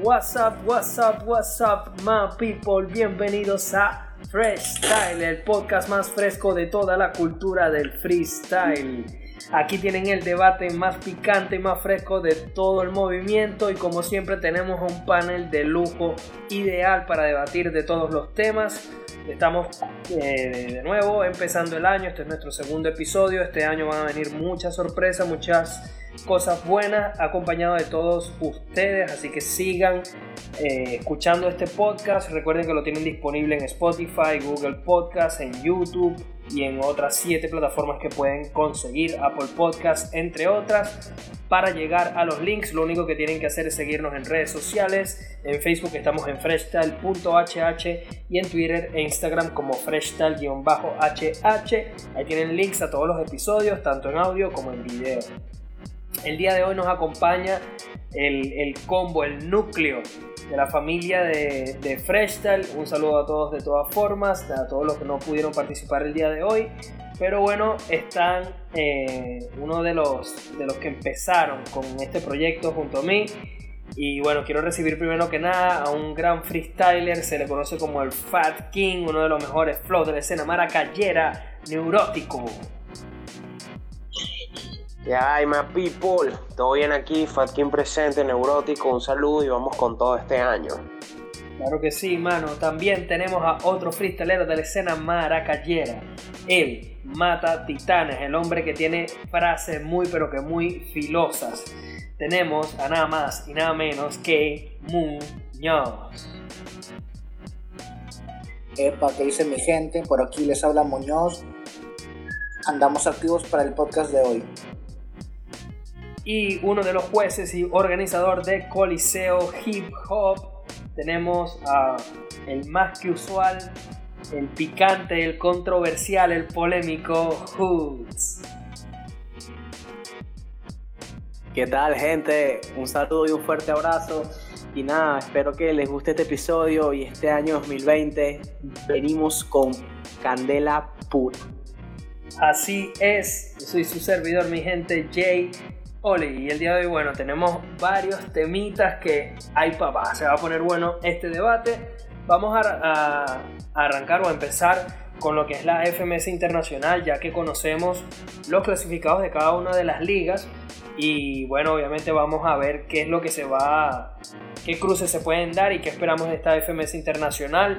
What's up, what's up, what's up, my people. Bienvenidos a Freestyle, el podcast más fresco de toda la cultura del freestyle. Aquí tienen el debate más picante y más fresco de todo el movimiento y como siempre tenemos un panel de lujo ideal para debatir de todos los temas. Estamos eh, de nuevo empezando el año, este es nuestro segundo episodio, este año van a venir muchas sorpresas, muchas cosas buenas acompañado de todos ustedes, así que sigan eh, escuchando este podcast, recuerden que lo tienen disponible en Spotify, Google Podcast, en YouTube y en otras siete plataformas que pueden conseguir, Apple Podcast, entre otras. Para llegar a los links, lo único que tienen que hacer es seguirnos en redes sociales. En Facebook estamos en freshtal.hh y en Twitter e Instagram como freshtal-hh. Ahí tienen links a todos los episodios, tanto en audio como en video. El día de hoy nos acompaña el, combo, el núcleo de la familia de, de Un saludo a todos de todas formas, a todos los que no pudieron participar el día de hoy. Pero bueno, están eh, uno de los, de los que empezaron con este proyecto junto a mí. Y bueno, quiero recibir primero que nada a un gran freestyler, se le conoce como el Fat King, uno de los mejores flows de la escena maracayera, neurótico. Ya hay más people, todo bien aquí, Fatkin presente, neurótico, un saludo y vamos con todo este año. Claro que sí, mano. También tenemos a otro freestylero de la escena maracayera. Él mata titanes, el hombre que tiene frases muy pero que muy filosas. Tenemos a nada más y nada menos que Muñoz. Epa, ¿qué dice mi gente? Por aquí les habla Muñoz. Andamos activos para el podcast de hoy y uno de los jueces y organizador de Coliseo Hip Hop. Tenemos a el más que usual, el picante, el controversial, el polémico Hoods. ¿Qué tal gente? Un saludo y un fuerte abrazo. Y nada, espero que les guste este episodio y este año 2020 venimos con candela pura. Así es, yo soy su servidor, mi gente, Jay Y el día de hoy, bueno, tenemos varios temitas que hay papá, se va a poner bueno este debate. Vamos a, arrancar o a empezar con lo que es la FMS Internacional, ya que conocemos los clasificados de cada una de las ligas y bueno, obviamente vamos a ver qué es lo que se va, qué cruces se pueden dar y qué esperamos de esta FMS internacional.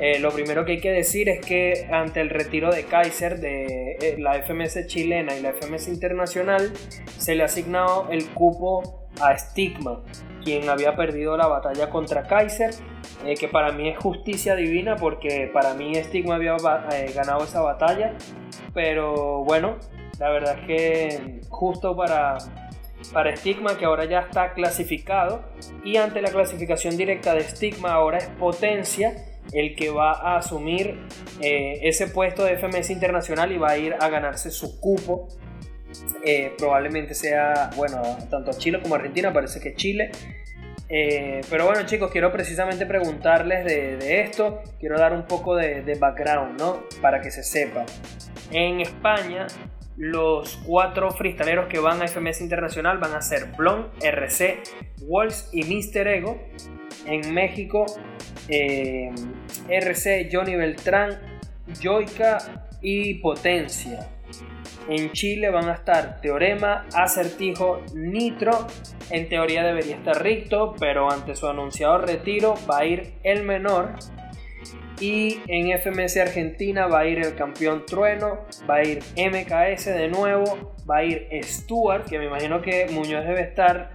Eh, lo primero que hay que decir es que ante el retiro de Kaiser de eh, la FMS chilena y la FMS internacional, se le ha asignado el cupo a Stigma, quien había perdido la batalla contra Kaiser, eh, que para mí es justicia divina porque para mí Stigma había ganado esa batalla, pero bueno, la verdad es que justo para, para Stigma, que ahora ya está clasificado, y ante la clasificación directa de Stigma, ahora es Potencia el que va a asumir eh, ese puesto de FMS Internacional y va a ir a ganarse su cupo. Eh, probablemente sea, bueno, tanto Chile como Argentina, parece que Chile. Eh, pero bueno chicos, quiero precisamente preguntarles de, esto, quiero dar un poco de, background, ¿no? Para que se sepa. En España los cuatro freestaleros que van a FMS Internacional van a ser Blon, RC, Walls y Mr. Ego. En México, eh, RC, Johnny Beltrán, Joica y Potencia. En Chile van a estar Teorema, Acertijo, Nitro. En teoría debería estar Ricto, pero ante su anunciado retiro va a ir el menor y en FMS Argentina va a ir el campeón Trueno, va a ir MKS de nuevo, va a ir Stuart, que me imagino que Muñoz debe estar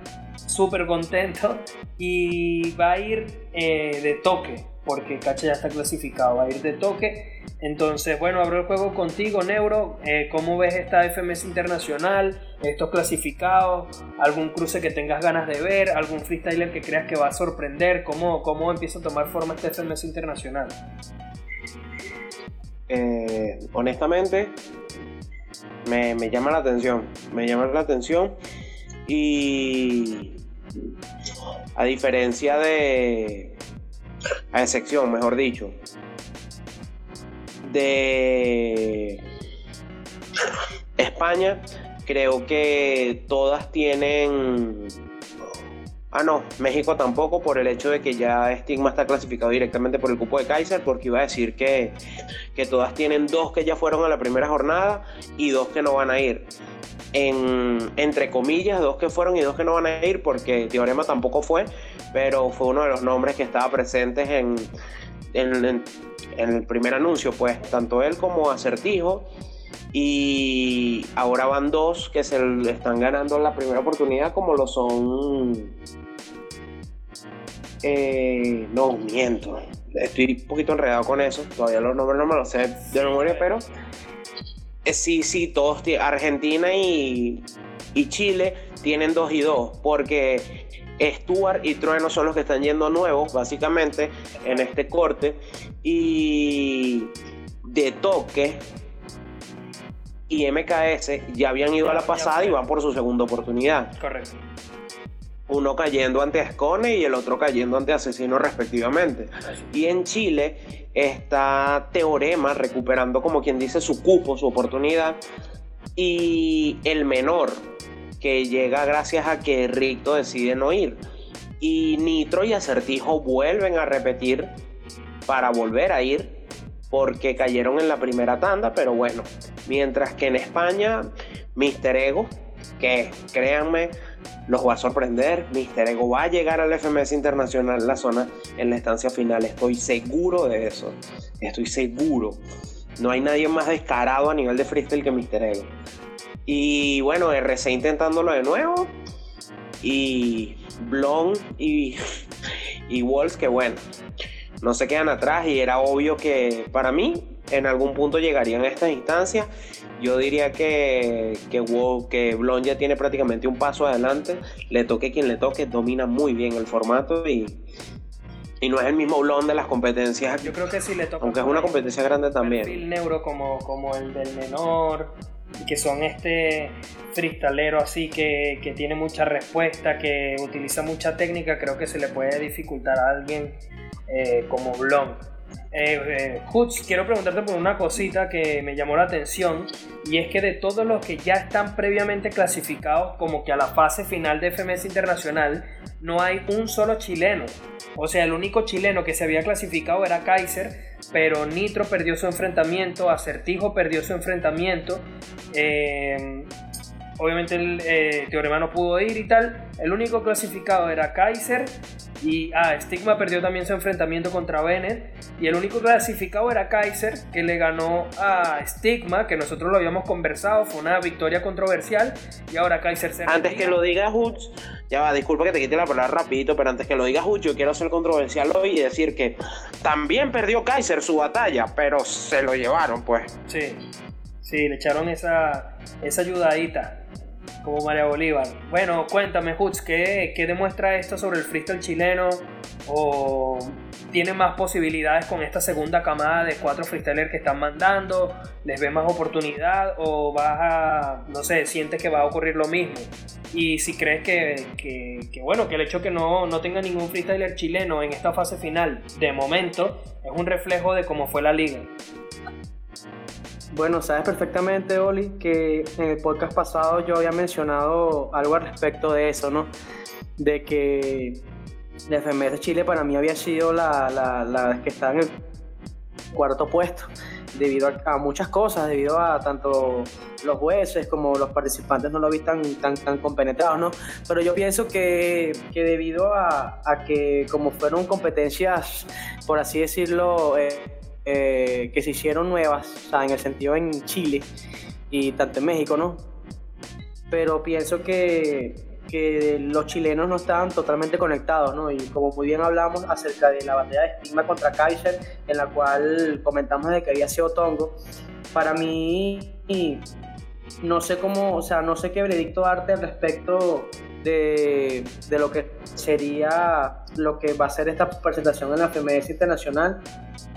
súper contento, y va a ir eh, de toque, porque Cacha ya está clasificado, va a ir de toque. Entonces, bueno, abro el juego contigo, Neuro. Eh, ¿Cómo ves esta FMS internacional? Estos clasificados, algún cruce que tengas ganas de ver, algún freestyler que creas que va a sorprender. ¿Cómo, cómo empieza a tomar forma esta FMS internacional? Eh, honestamente, me, me llama la atención. Me llama la atención. Y a diferencia de, a excepción, mejor dicho, de España, creo que todas tienen Ah, no, México tampoco por el hecho de que ya Stigma está clasificado directamente por el cupo de Kaiser, porque iba a decir que, que todas tienen dos que ya fueron a la primera jornada y dos que no van a ir. En, entre comillas, dos que fueron y dos que no van a ir, porque Teorema tampoco fue, pero fue uno de los nombres que estaba presentes en, el primer anuncio, pues tanto él como Acertijo y ahora van dos que se están ganando la primera oportunidad, como lo son. Eh, no, miento. Estoy un poquito enredado con eso. Todavía los nombres no me los sé de memoria, pero. Eh, sí, sí, todos. Argentina y, y Chile tienen dos y dos, porque Stuart y Trueno son los que están yendo nuevos, básicamente, en este corte. Y de toque, y MKS ya habían ido a la pasada y van por su segunda oportunidad. Correcto. Uno cayendo ante Ascone y el otro cayendo ante Asesino respectivamente. Y en Chile está Teorema recuperando como quien dice su cupo, su oportunidad. Y el menor que llega gracias a que Ricto decide no ir. Y Nitro y Acertijo vuelven a repetir para volver a ir porque cayeron en la primera tanda, pero bueno, mientras que en España, Mister Ego, que créanme, los va a sorprender, Mister Ego va a llegar al FMS Internacional la zona en la estancia final, estoy seguro de eso, estoy seguro. No hay nadie más descarado a nivel de freestyle que Mister Ego. Y bueno, RC intentándolo de nuevo. Y Blon y, y Walls, que bueno, no se quedan atrás y era obvio que para mí en algún punto llegarían a estas instancias. Yo diría que, que, que Blon ya tiene prácticamente un paso adelante. Le toque quien le toque, domina muy bien el formato y, y no es el mismo Blon de las competencias. Yo creo que sí le toca. Aunque es una competencia grande también. El neuro como, como el del menor, que son este freestalero así que, que, tiene mucha respuesta, que utiliza mucha técnica, creo que se le puede dificultar a alguien eh, como Blon. Eh, eh, Hutz, quiero preguntarte por una cosita que me llamó la atención y es que de todos los que ya están previamente clasificados como que a la fase final de FMS Internacional no hay un solo chileno. O sea, el único chileno que se había clasificado era Kaiser, pero Nitro perdió su enfrentamiento, Acertijo perdió su enfrentamiento. Eh, obviamente el eh, Teorema no pudo ir y tal. El único clasificado era Kaiser y ah, Stigma perdió también su enfrentamiento contra Bennett. Y el único clasificado era Kaiser, que le ganó a Stigma, que nosotros lo habíamos conversado, fue una victoria controversial. Y ahora Kaiser se Antes que lo diga Hutz, ya va, disculpa que te quite la palabra rapidito, pero antes que lo diga Hutz, yo quiero ser controversial hoy y decir que también perdió Kaiser su batalla, pero se lo llevaron, pues. Sí, sí, le echaron esa, esa ayudadita como María Bolívar. Bueno, cuéntame, Hutz, ¿qué, ¿qué, demuestra esto sobre el freestyle chileno? ¿O tiene más posibilidades con esta segunda camada de cuatro freestylers que están mandando? ¿Les ve más oportunidad? ¿O vas a, no sé, sientes que va a ocurrir lo mismo? Y si crees que, que, que bueno, que el hecho que no, no tenga ningún freestyler chileno en esta fase final, de momento, es un reflejo de cómo fue la liga. Bueno, sabes perfectamente, Oli, que en el podcast pasado yo había mencionado algo al respecto de eso, ¿no? De que la FMS Chile para mí había sido la, la, la que estaba en el cuarto puesto, debido a, a, muchas cosas, debido a tanto los jueces como los participantes no lo vi tan, tan, tan compenetrados, ¿no? Pero yo pienso que, que debido a, a, que como fueron competencias, por así decirlo, eh, eh, que se hicieron nuevas, o sea, en el sentido en Chile y tanto en México, ¿no? Pero pienso que, que los chilenos no estaban totalmente conectados, ¿no? Y como muy bien hablamos acerca de la batalla de estigma contra Kaiser, en la cual comentamos de que había sido Tongo, para mí no sé cómo, o sea, no sé qué veredicto darte al respecto de, de, lo que sería lo que va a ser esta presentación en la FMS Internacional,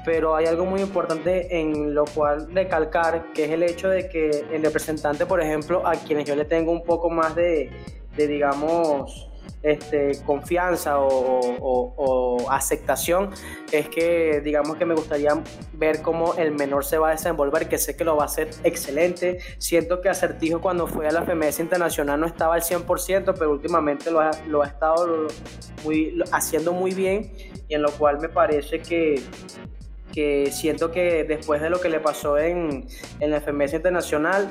pero hay algo muy importante en lo cual recalcar, que es el hecho de que el representante, por ejemplo, a quienes yo le tengo un poco más de, de digamos, este, confianza o, aceptación es que digamos que me gustaría ver cómo el menor se va a desenvolver, que sé que lo va a hacer excelente. Siento que Acertijo cuando fue a la FMS Internacional no estaba al 100%, pero últimamente lo ha, estado haciendo muy bien y en lo cual me parece que que siento que después de lo que le pasó en, en la FMS Internacional,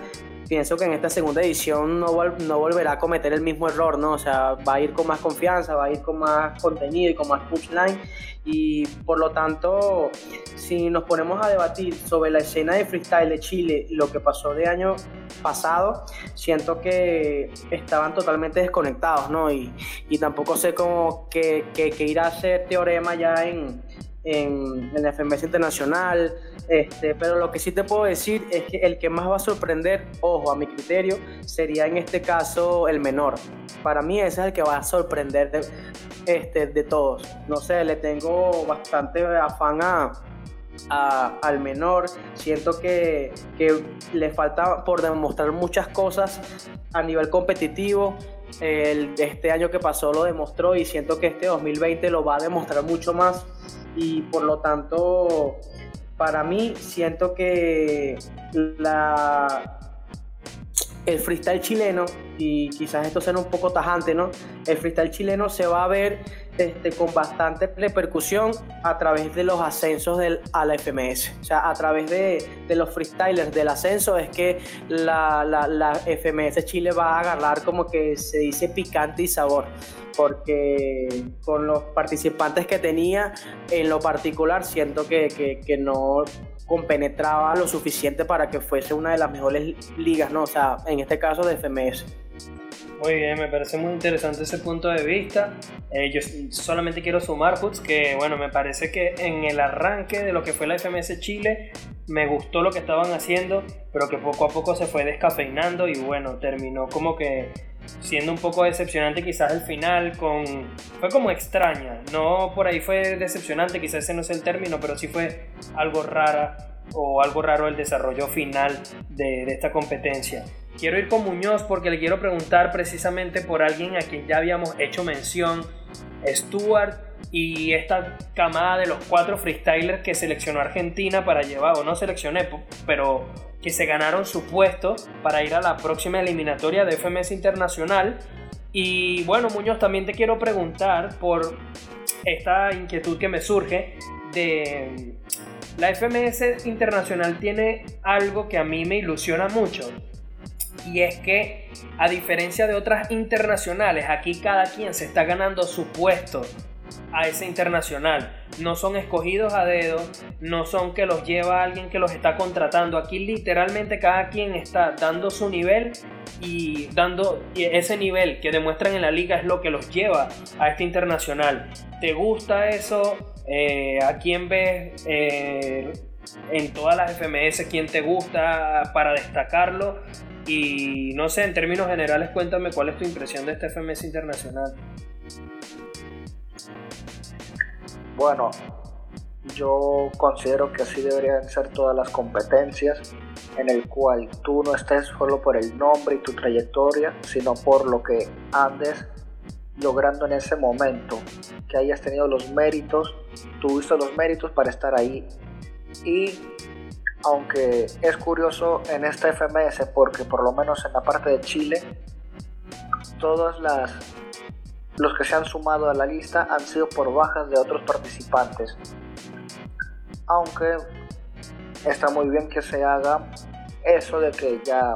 pienso que en esta segunda edición no, no volverá a cometer el mismo error, ¿no? O sea, va a ir con más confianza, va a ir con más contenido y con más punchline. Y por lo tanto, si nos ponemos a debatir sobre la escena de freestyle de Chile y lo que pasó de año pasado, siento que estaban totalmente desconectados, ¿no? Y, y tampoco sé cómo que, que, que ir a hacer teorema ya en, en, en la FMS Internacional, este, pero lo que sí te puedo decir es que el que más va a sorprender, ojo, a mi criterio, sería en este caso el menor. Para mí ese es el que va a sorprender de, este, de todos. No sé, le tengo bastante afán a, al menor. Siento que, que, le falta por demostrar muchas cosas a nivel competitivo. El, este año que pasó lo demostró y siento que este 2020 lo va a demostrar mucho más y por lo tanto para mí siento que el freestyle chileno, y quizás esto sea un poco tajante, ¿no? El freestyle chileno se va a ver este, con bastante repercusión a través de los ascensos del, a la FMS. O sea, a través de, de los freestylers del ascenso es que la, la, la, FMS Chile va a agarrar como que se dice picante y sabor. Porque con los participantes que tenía, en lo particular, siento que, que, no compenetraba lo suficiente para que fuese una de las mejores ligas, ¿no? O sea, en este caso de FMS. Muy bien, me parece muy interesante ese punto de vista. Eh, yo solamente quiero sumar, Putz, que bueno, me parece que en el arranque de lo que fue la FMS Chile, me gustó lo que estaban haciendo, pero que poco a poco se fue descafeinando y bueno, terminó como que siendo un poco decepcionante quizás el final con fue como extraña no por ahí fue decepcionante quizás ese no es el término pero sí fue algo rara o algo raro el desarrollo final de, de, esta competencia. Quiero ir con Muñoz porque le quiero preguntar precisamente por alguien a quien ya habíamos hecho mención, Stuart y esta camada de los cuatro freestylers que seleccionó Argentina para llevar, o no seleccioné, pero que se ganaron su puesto para ir a la próxima eliminatoria de FMS Internacional. Y bueno, Muñoz, también te quiero preguntar por esta inquietud que me surge de la FMS Internacional tiene algo que a mí me ilusiona mucho. Y es que, a diferencia de otras internacionales, aquí cada quien se está ganando su puesto a ese internacional. No son escogidos a dedo, no son que los lleva alguien que los está contratando. Aquí literalmente cada quien está dando su nivel y dando ese nivel que demuestran en la liga es lo que los lleva a este internacional. ¿Te gusta eso? Eh, ¿A quién ves eh, en todas las FMS? ¿Quién te gusta para destacarlo? Y no sé, en términos generales, cuéntame cuál es tu impresión de este FMS internacional. Bueno, yo considero que así deberían ser todas las competencias, en el cual tú no estés solo por el nombre y tu trayectoria, sino por lo que andes logrando en ese momento, que hayas tenido los méritos, tuviste los méritos para estar ahí. Y aunque es curioso en esta FMS, porque por lo menos en la parte de Chile, todas las los que se han sumado a la lista han sido por bajas de otros participantes. Aunque está muy bien que se haga eso de que ya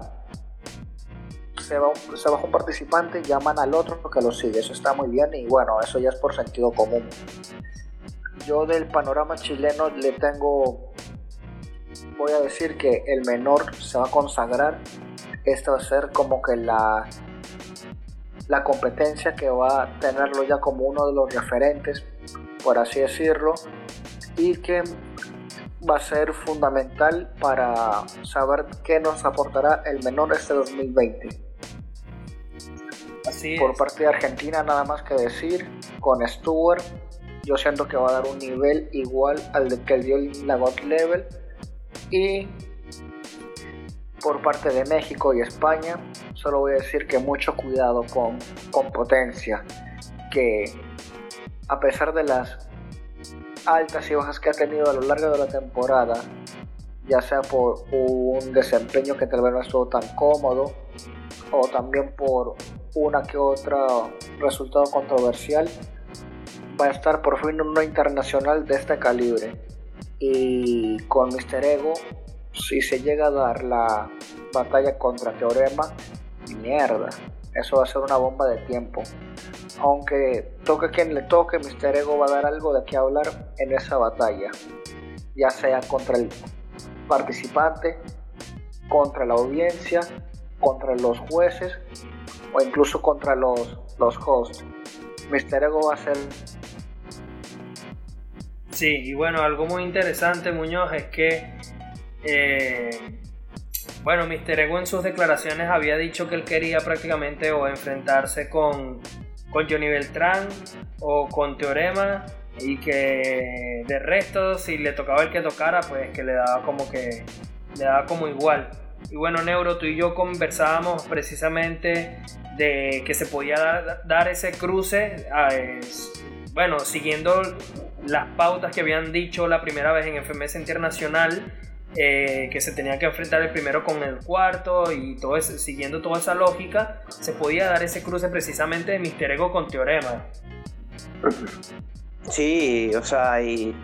se, va, se baja un participante, llaman al otro que lo sigue. Eso está muy bien y bueno, eso ya es por sentido común. Yo del panorama chileno le tengo, voy a decir que el menor se va a consagrar. Esta va a ser como que la, la competencia que va a tenerlo ya como uno de los referentes, por así decirlo, y que va a ser fundamental para saber qué nos aportará el menor este 2020. Por parte de Argentina, nada más que decir, con Stuart, yo siento que va a dar un nivel igual al de que dio la God Level. Y por parte de México y España, solo voy a decir que mucho cuidado con, con potencia. que a pesar de las altas y bajas que ha tenido a lo largo de la temporada, ya sea por un desempeño que tal vez no estuvo tan cómodo o también por una que otra resultado controversial, va a estar por fin una internacional de este calibre. Y con Mr. Ego, si se llega a dar la batalla contra Teorema, mierda, eso va a ser una bomba de tiempo. Aunque toque quien le toque, Mr. Ego va a dar algo de qué hablar en esa batalla. Ya sea contra el participante, contra la audiencia, contra los jueces o incluso contra los, los hosts. Mr. Ego va a ser... Sí, y bueno, algo muy interesante, Muñoz, es que eh, bueno, Mr. Ego en sus declaraciones había dicho que él quería prácticamente o enfrentarse con, con Johnny Beltrán o con Teorema y que de resto si le tocaba el que tocara pues que le daba como que le daba como igual y bueno Neuro tú y yo conversábamos precisamente de que se podía dar, ese cruce bueno siguiendo las pautas que habían dicho la primera vez en FMS Internacional eh, que se tenía que enfrentar el primero con el cuarto y todo siguiendo toda esa lógica, se podía dar ese cruce precisamente de Mister Ego con Teorema. Sí, o sea, y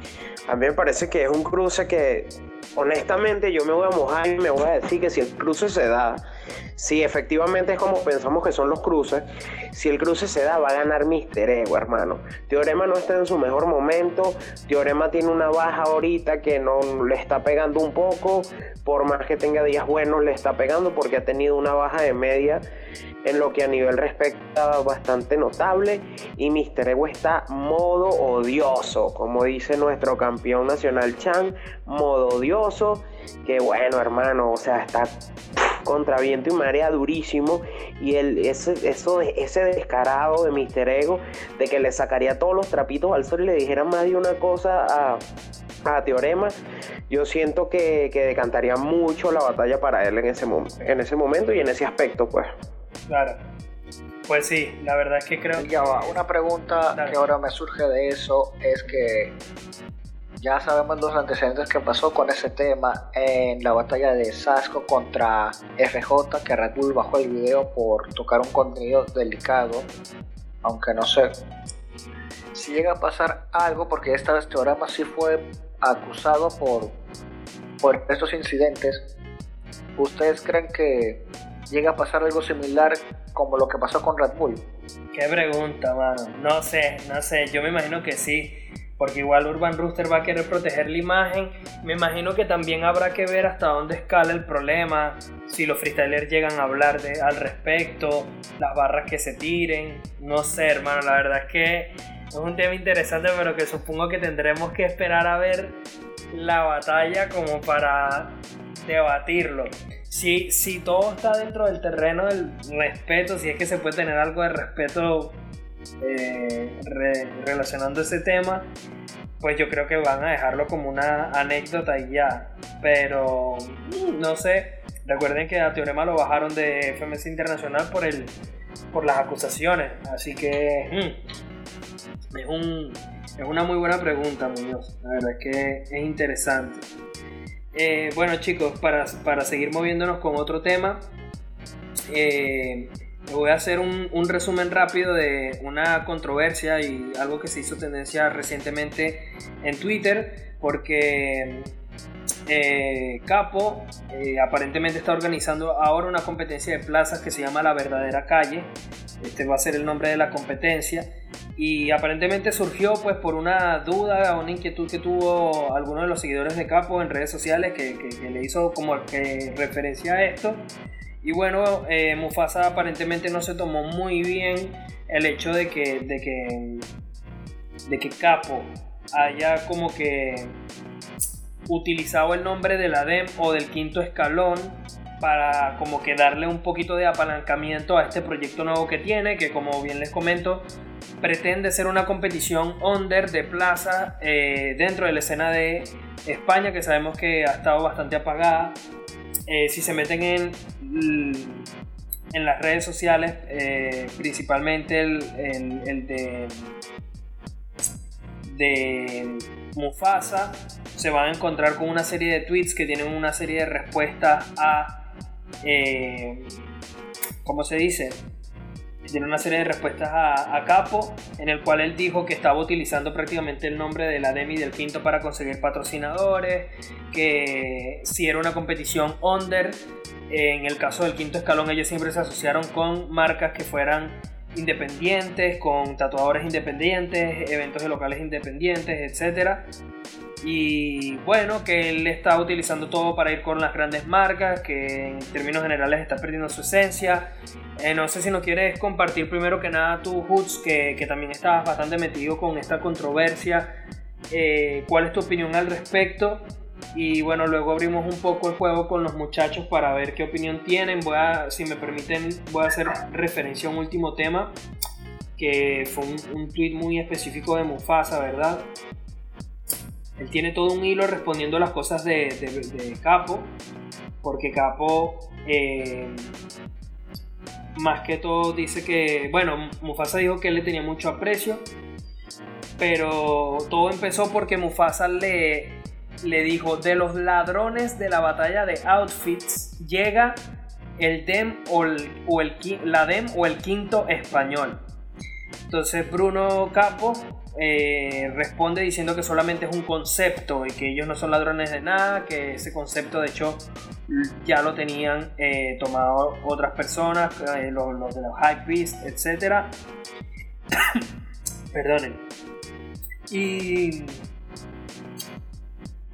a mí me parece que es un cruce que honestamente yo me voy a mojar y me voy a decir que si el cruce se da, si efectivamente es como pensamos que son los cruces, si el cruce se da va a ganar Mister Ego, hermano. Teorema no está en su mejor momento, Teorema tiene una baja ahorita que no le está pegando un poco, por más que tenga días buenos le está pegando porque ha tenido una baja de media en lo que a nivel respecta bastante notable. Y Mister Ego está modo odioso, como dice nuestro campeón nacional Chan, modo odioso, que bueno hermano, o sea, está contra viento y marea durísimo y el, ese, eso, ese descarado de Mister Ego de que le sacaría todos los trapitos al sol y le dijera más de una cosa a, a Teorema, yo siento que, que, decantaría mucho la batalla para él en ese, en ese momento y en ese aspecto pues. Claro. Pues sí, la verdad es que creo ya va. Una pregunta que ahora me surge de eso es que ya sabemos los antecedentes que pasó con ese tema en la batalla de Sasco contra FJ, que Red Bull bajó el video por tocar un contenido delicado, aunque no sé si llega a pasar algo, porque esta vez sí fue acusado por, por estos incidentes. ¿Ustedes creen que llega a pasar algo similar como lo que pasó con Red Bull? Qué pregunta, mano. No sé, no sé. Yo me imagino que sí. Porque igual Urban Rooster va a querer proteger la imagen. Me imagino que también habrá que ver hasta dónde escala el problema. Si los freestylers llegan a hablar de, al respecto. Las barras que se tiren. No sé, hermano. La verdad es que es un tema interesante, pero que supongo que tendremos que esperar a ver la batalla como para debatirlo si, si todo está dentro del terreno del respeto, si es que se puede tener algo de respeto eh, relacionando ese tema, pues yo creo que van a dejarlo como una anécdota y ya. Pero mm, no sé, recuerden que a Teorema lo bajaron de FMS Internacional por, el, por las acusaciones, así que mm, es, un, es una muy buena pregunta, Muñoz. La verdad es que es interesante. Eh, bueno chicos, para, seguir moviéndonos con otro tema, eh, voy a hacer un, resumen rápido de una controversia y algo que se hizo tendencia recientemente en Twitter, porque eh, Capo aparentemente está organizando ahora una competencia de plazas que se llama La Verdadera Calle. Este va a ser el nombre de la competencia y aparentemente surgió pues por una duda, una inquietud que tuvo alguno de los seguidores de Capo en redes sociales que, le hizo como que referencia a esto. Y bueno, eh, Mufasa aparentemente no se tomó muy bien el hecho de que, de que, de que Capo haya como que utilizado el nombre de la DEM o del quinto escalón para como que darle un poquito de apalancamiento a este proyecto nuevo que tiene, que como bien les comento, pretende ser una competición under de plaza eh, dentro de la escena de España, que sabemos que ha estado bastante apagada. Eh, si se meten en, en las redes sociales, eh, principalmente el, el, de, de Mufasa, se van a encontrar con una serie de tweets que tienen una serie de respuestas a, eh, ¿cómo se dice? Tiene una serie de respuestas a, Capo, en el cual él dijo que estaba utilizando prácticamente el nombre de la Demi del Quinto para conseguir patrocinadores, que si era una competición under, en el caso del quinto escalón ellos siempre se asociaron con marcas que fueran independientes, con tatuadores independientes, eventos de locales independientes, etc. Y bueno, que él está utilizando todo para ir con las grandes marcas, que en términos generales está perdiendo su esencia. Eh, no sé si nos quieres compartir primero que nada tú, Hoots, que, que también estabas bastante metido con esta controversia. Eh, ¿Cuál es tu opinión al respecto? Y bueno, luego abrimos un poco el juego con los muchachos para ver qué opinión tienen. Voy a, si me permiten, voy a hacer referencia a un último tema, que fue un, un tweet muy específico de Mufasa, ¿verdad? Él tiene todo un hilo respondiendo las cosas de, de, Capo, porque Capo, eh, más que todo, dice que, bueno, Mufasa dijo que él le tenía mucho aprecio, pero todo empezó porque Mufasa le, le dijo, de los ladrones de la batalla de outfits llega el DEM o, el, la DEM o el quinto español. Entonces Bruno Capo eh, responde diciendo que solamente es un concepto y que ellos no son ladrones de nada, que ese concepto de hecho ya lo tenían eh, tomado otras personas, eh, los, de los High Beast, etc. Perdonen. Y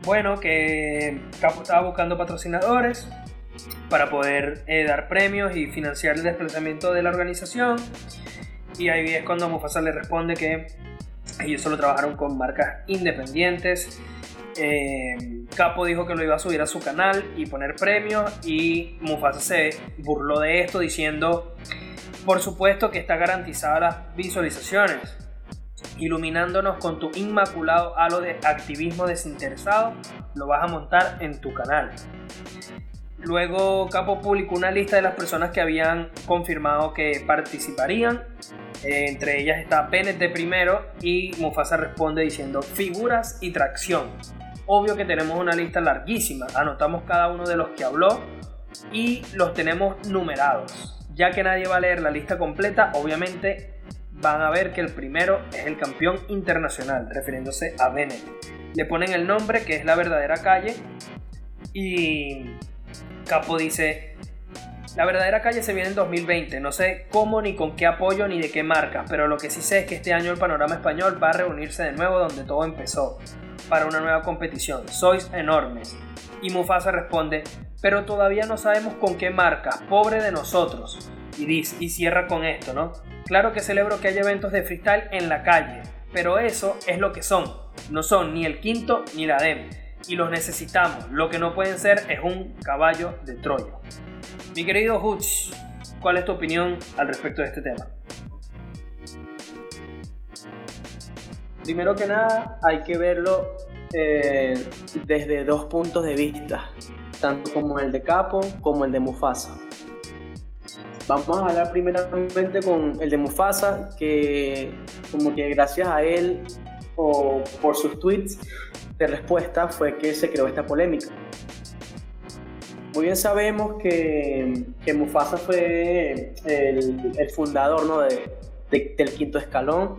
bueno, que Capo estaba buscando patrocinadores para poder dar premios y financiar el desplazamiento de la organización. Y ahí es cuando Mufasa le responde que ellos solo trabajaron con marcas independientes. Eh, Capo dijo que lo iba a subir a su canal y poner premios y Mufasa se burló de esto diciendo, por supuesto que está garantizada las visualizaciones, iluminándonos con tu inmaculado halo de activismo desinteresado, lo vas a montar en tu canal. Luego Capo publicó una lista de las personas que habían confirmado que participarían eh, entre ellas está de primero y Mufasa responde diciendo figuras y tracción. Obvio que tenemos una lista larguísima, anotamos cada uno de los que habló y los tenemos numerados. Ya que nadie va a leer la lista completa, obviamente van a ver que el primero es el campeón internacional, refiriéndose a Bennett. Le ponen el nombre que es la verdadera calle y Capo dice la verdadera calle se viene en 2020, no sé cómo ni con qué apoyo ni de qué marca, pero lo que sí sé es que este año el panorama español va a reunirse de nuevo donde todo empezó, para una nueva competición. Sois enormes. Y Mufasa responde, pero todavía no sabemos con qué marca, pobre de nosotros. Y, dice, y cierra con esto, ¿no? Claro que celebro que haya eventos de freestyle en la calle, pero eso es lo que son. No son ni el quinto ni la DEM. Y los necesitamos. Lo que no pueden ser es un caballo de Troya. Mi querido Hutch, ¿cuál es tu opinión al respecto de este tema? Primero que nada, hay que verlo eh, desde dos puntos de vista, tanto como el de Capo como el de Mufasa. Vamos a hablar primeramente con el de Mufasa, que como que gracias a él o por sus tweets de respuesta fue que se creó esta polémica. Muy bien sabemos que, que Mufasa fue el, fundador ¿no? de, del quinto escalón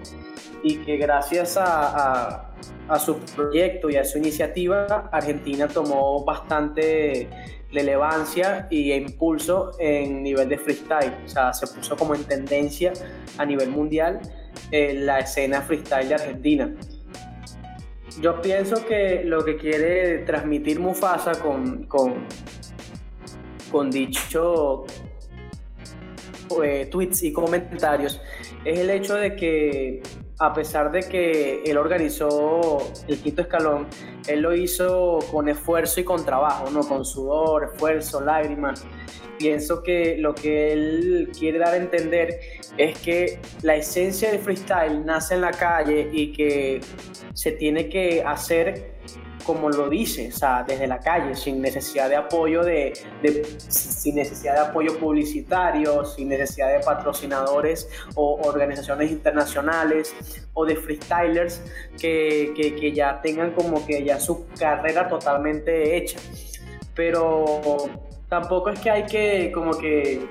y que gracias a, a, su proyecto y a su iniciativa, Argentina tomó bastante relevancia y impulso en nivel de freestyle. O sea, se puso como en tendencia a nivel mundial en la escena freestyle de Argentina. Yo pienso que lo que quiere transmitir Mufasa con, con, con dicho eh, tweets y comentarios es el hecho de que a pesar de que él organizó el quinto escalón, él lo hizo con esfuerzo y con trabajo, ¿no? con sudor, esfuerzo, lágrimas. Pienso que lo que él quiere dar a entender es que la esencia del freestyle nace en la calle y que se tiene que hacer como lo dice, o sea, desde la calle, sin necesidad de apoyo de, sin necesidad de apoyo publicitario, sin necesidad de patrocinadores o organizaciones internacionales o de freestylers que, que, que ya tengan como que ya su carrera totalmente hecha. Pero tampoco es que hay que como que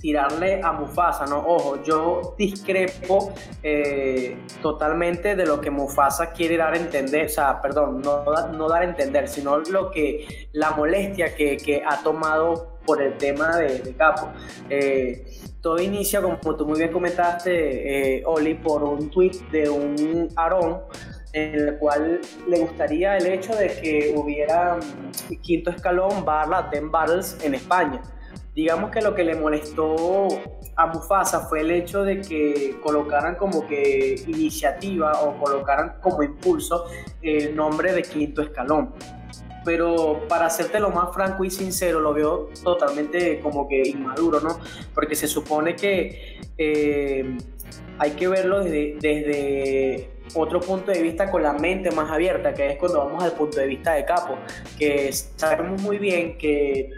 tirarle a Mufasa, ¿no? Ojo, yo discrepo eh, totalmente de lo que Mufasa quiere dar a entender, o sea, perdón, no, no dar a entender, sino lo que, la molestia que, ha tomado por el tema de, Capo. Eh, todo inicia, como tú muy bien comentaste, eh, Oli, por un tweet de un Aarón en el cual le gustaría el hecho de que hubiera mm, quinto escalón barra ten battles en España digamos que lo que le molestó a Mufasa fue el hecho de que colocaran como que iniciativa o colocaran como impulso el nombre de Quinto Escalón. Pero para hacerte lo más franco y sincero, lo veo totalmente como que inmaduro, ¿no? Porque se supone que eh, hay que verlo desde otro punto de vista con la mente más abierta, que es cuando vamos al punto de vista de Capo, que sabemos muy bien que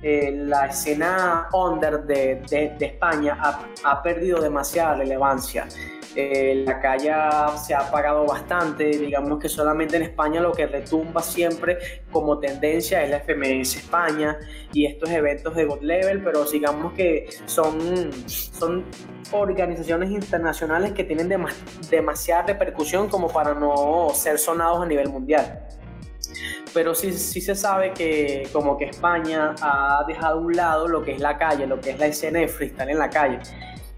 eh, la escena under de, de, España ha, ha, perdido demasiada relevancia. Eh, la calle se ha apagado bastante, digamos que solamente en España lo que retumba siempre como tendencia es la FMS España y estos eventos de God Level, pero digamos que son, son organizaciones internacionales que tienen demasiada repercusión como para no ser sonados a nivel mundial pero sí, sí se sabe que como que España ha dejado a un lado lo que es la calle, lo que es la escena de freestyle en la calle.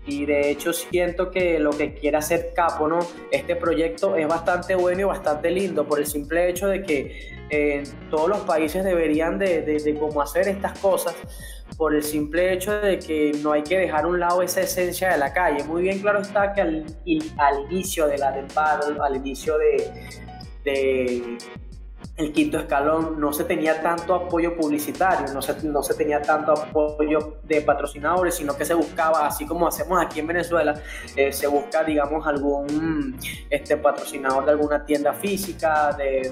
Y de hecho siento que lo que quiere hacer Capo, ¿no? Este proyecto es bastante bueno y bastante lindo por el simple hecho de que eh, todos los países deberían de, de, cómo hacer estas cosas por el simple hecho de que no hay que dejar a un lado esa esencia de la calle. Muy bien claro está que al, al inicio de la de battle, al inicio de, de el quinto escalón no se tenía tanto apoyo publicitario, no se, no se tenía tanto apoyo de patrocinadores, sino que se buscaba, así como hacemos aquí en Venezuela, eh, se busca, digamos, algún este, patrocinador de alguna tienda física, de,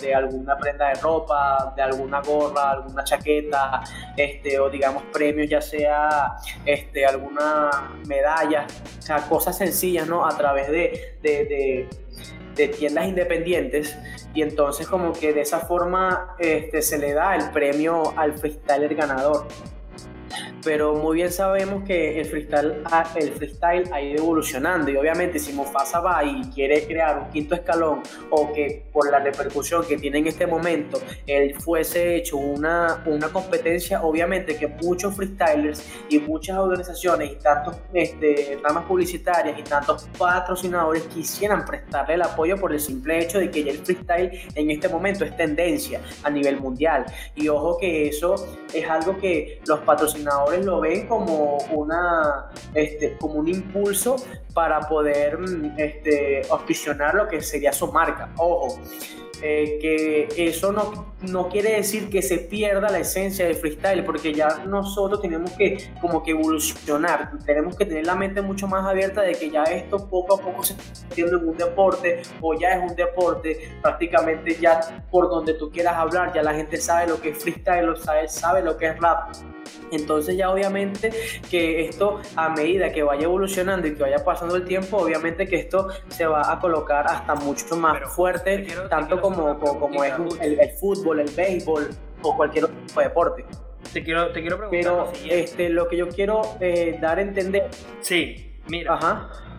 de, alguna prenda de ropa, de alguna gorra, alguna chaqueta, este, o digamos premios, ya sea este, alguna medalla, o sea, cosas sencillas, ¿no? A través de de tiendas independientes y entonces como que de esa forma este, se le da el premio al freestyler ganador pero muy bien sabemos que el freestyle, el freestyle ha ido evolucionando y obviamente si Mufasa va y quiere crear un quinto escalón o que por la repercusión que tiene en este momento él fuese hecho una, una competencia, obviamente que muchos freestylers y muchas organizaciones y tantos este, ramas publicitarias y tantos patrocinadores quisieran prestarle el apoyo por el simple hecho de que ya el freestyle en este momento es tendencia a nivel mundial. Y ojo que eso es algo que los patrocinadores lo ven como, una, este, como un impulso para poder mm, este, auspicionar lo que sería su marca. Ojo, eh, que eso no, no quiere decir que se pierda la esencia del freestyle, porque ya nosotros tenemos que como que evolucionar, tenemos que tener la mente mucho más abierta de que ya esto poco a poco se está haciendo en un deporte o ya es un deporte, prácticamente ya por donde tú quieras hablar, ya la gente sabe lo que es freestyle, sabe, sabe lo que es rap. Entonces ya obviamente que esto a medida que vaya evolucionando y que vaya pasando el tiempo, obviamente que esto se va a colocar hasta mucho más fuerte, tanto como, como, es el, fútbol, el béisbol o cualquier otro deporte. Te quiero, te quiero preguntar. Pero lo, este, lo que yo quiero eh, dar a entender. Sí, mira. Ajá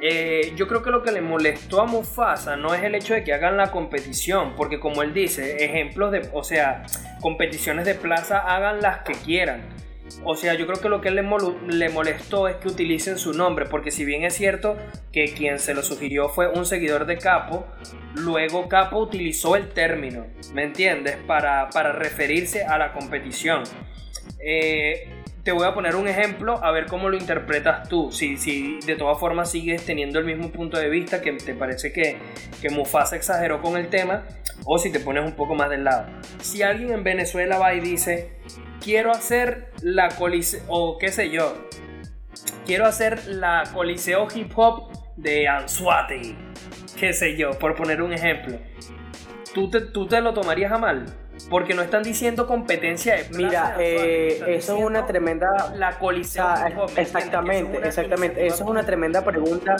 eh, yo creo que lo que le molestó a Mufasa no es el hecho de que hagan la competición, porque como él dice, ejemplos de, o sea, competiciones de plaza hagan las que quieran. O sea, yo creo que lo que le, le molestó es que utilicen su nombre, porque si bien es cierto que quien se lo sugirió fue un seguidor de Capo, luego Capo utilizó el término, ¿me entiendes? Para, para referirse a la competición. Eh, te voy a poner un ejemplo a ver cómo lo interpretas tú. Si, si de todas formas sigues teniendo el mismo punto de vista que te parece que, que Mufasa exageró con el tema, o si te pones un poco más del lado. Si alguien en Venezuela va y dice, quiero hacer la coliseo, o qué sé yo, quiero hacer la coliseo hip hop de Anzuategui, qué sé yo, por poner un ejemplo ¿tú te, tú te lo tomarías a mal? Porque no están diciendo competencia de plaza Mira, eh, eso es una tremenda La coliseo. O sea, Hip Hop, ¿me entiendes? exactamente, es exactamente. Eso es una tremenda pregunta.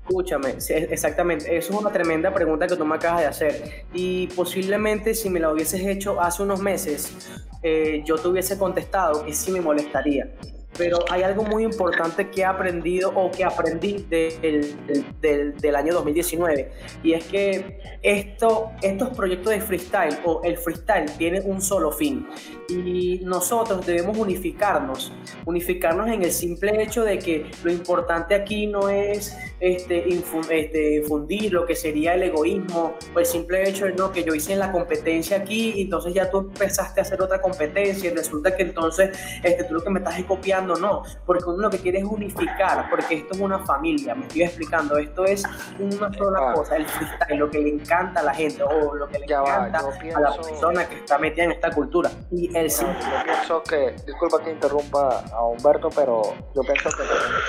Escúchame, exactamente. Eso es una tremenda pregunta que tú me acabas de hacer. Y posiblemente si me la hubieses hecho hace unos meses, eh, yo te hubiese contestado que sí me molestaría. Pero hay algo muy importante que he aprendido o que aprendí de- del, del- año 2019 y es que esto, estos proyectos de freestyle o el freestyle tienen un solo fin y nosotros debemos unificarnos, unificarnos en el simple hecho de que lo importante aquí no es este, este, infundir lo que sería el egoísmo o el simple hecho de no, que yo hice en la competencia aquí y entonces ya tú empezaste a hacer otra competencia y resulta que entonces este, tú lo que me estás es copiando, no, porque uno lo que quiere es unificar, porque esto es una familia, me estoy explicando, esto es una sola Ah. cosa, el freestyle, lo que le encanta a la gente o lo que le Ya va, encanta yo a la pienso- persona que está metida en esta cultura. Y el yo pienso que, disculpa que interrumpa a Humberto, pero yo pienso que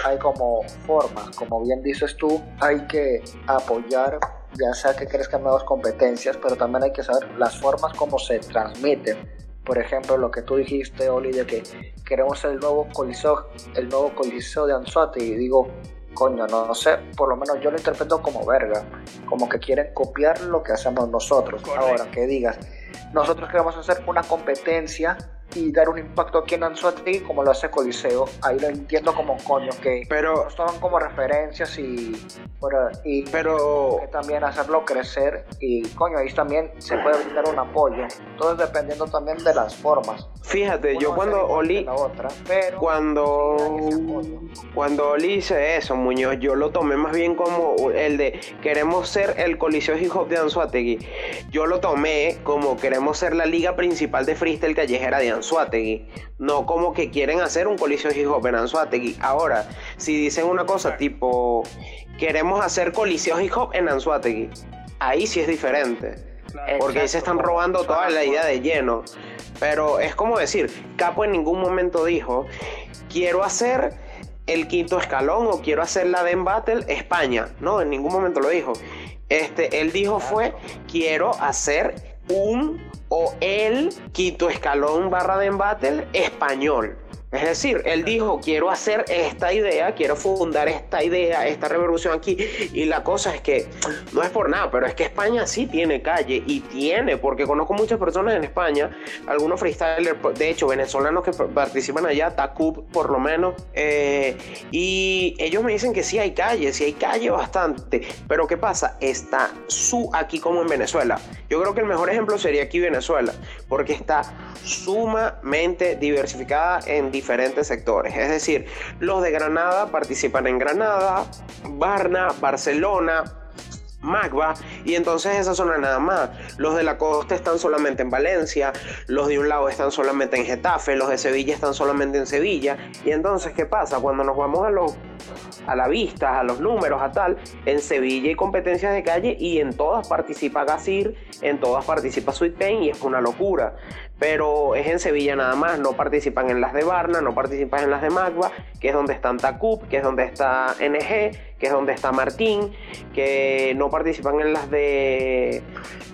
hay como formas, como bien dices tú, hay que apoyar, ya sea que crezcan nuevas competencias, pero también hay que saber las formas como se transmiten. Por ejemplo, lo que tú dijiste, Oli, de que queremos el nuevo coliseo, el nuevo coliseo de Anzuate, y digo, coño, no, no sé, por lo menos yo lo interpreto como verga, como que quieren copiar lo que hacemos nosotros. Correcto. Ahora, que digas, nosotros queremos hacer una competencia y dar un impacto aquí en Anzuategui como lo hace Coliseo. Ahí lo entiendo como coño, que Pero, nos toman como referencias y, pero- y pero, también hacerlo crecer y coño, ahí también se puede brindar un apoyo. Todo dependiendo también de las formas. fíjate, Una yo cuando Oli, la otra, pero cuando, cuando Oli hice eso, Muñoz, yo lo tomé más bien como el de queremos ser el Coliseo Hip Hop de Anzuategui. Yo lo tomé como queremos ser la liga principal de freestyle callejera de Anzuategui. No como que quieren hacer un Coliseo Hip Hop en Anzuategui. Ahora, si dicen una cosa tipo queremos hacer Coliseo Hip Hop en Anzuategui, ahí sí es diferente. Claro. Porque ahí se están robando toda la idea de lleno. Pero es como decir, Capo en ningún momento dijo, quiero hacer el quinto escalón o quiero hacer la Den Battle España. No, en ningún momento lo dijo. Este, él dijo fue, quiero hacer un o el quinto escalón barra Den Battle español. Es decir, él dijo, quiero hacer esta idea, quiero fundar esta idea, esta revolución aquí. Y la cosa es que, no es por nada, pero es que España sí tiene calle y tiene, porque conozco muchas personas en España, algunos freestylers, de hecho, venezolanos que participan allá, Tacup por lo menos, eh, y ellos me dicen que sí hay calle, sí hay calle bastante. Pero ¿qué pasa? Está su aquí como en Venezuela. Yo creo que el mejor ejemplo sería aquí Venezuela, porque está sumamente diversificada en diferentes sectores. Es decir, los de Granada participan en Granada, Varna, Barcelona, Magba y entonces esa zona nada más. Los de la costa están solamente en Valencia, los de un lado están solamente en Getafe, los de Sevilla están solamente en Sevilla. Y entonces, ¿qué pasa? Cuando nos vamos a los a la vista, a los números, a tal, en Sevilla hay competencias de calle y en todas participa Gasir, en todas participa Sweet Pain y es una locura. Pero es en Sevilla nada más, no participan en las de Varna, no participan en las de Magba, que es donde están Tacup, que es donde está NG, que es donde está Martín, que no participan en las de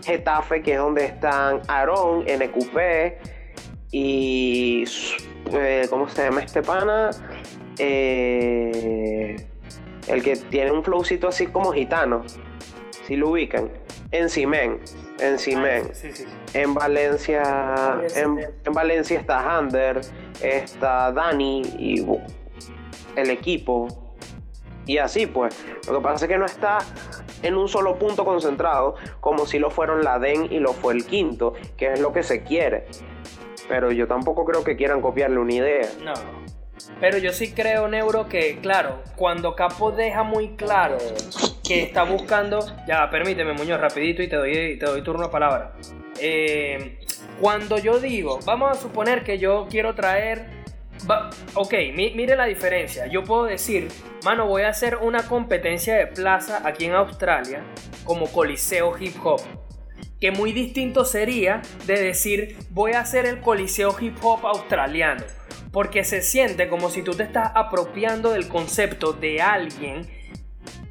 Getafe, que es donde están Aarón, NQP y... eh, ¿Cómo se llama este pana? Eh, el que tiene un flowcito así como gitano, si lo ubican, en Cimen, en. Sí, sí, sí. En Valencia, en, en Valencia está Hander, está Dani y el equipo. Y así pues. Lo que pasa es que no está en un solo punto concentrado, como si lo fueron la DEN y lo fue el quinto, que es lo que se quiere. Pero yo tampoco creo que quieran copiarle una idea. No. Pero yo sí creo, Neuro, que claro, cuando Capo deja muy claro que está buscando. Ya, permíteme, Muñoz, rapidito y te doy, te doy turno de palabra. Eh, cuando yo digo, vamos a suponer que yo quiero traer. va- ok, mi- mire la diferencia. Yo puedo decir, mano, voy a hacer una competencia de plaza aquí en Australia como Coliseo Hip Hop. Que muy distinto sería de decir, voy a hacer el Coliseo Hip Hop australiano. Porque se siente como si tú te estás apropiando del concepto de alguien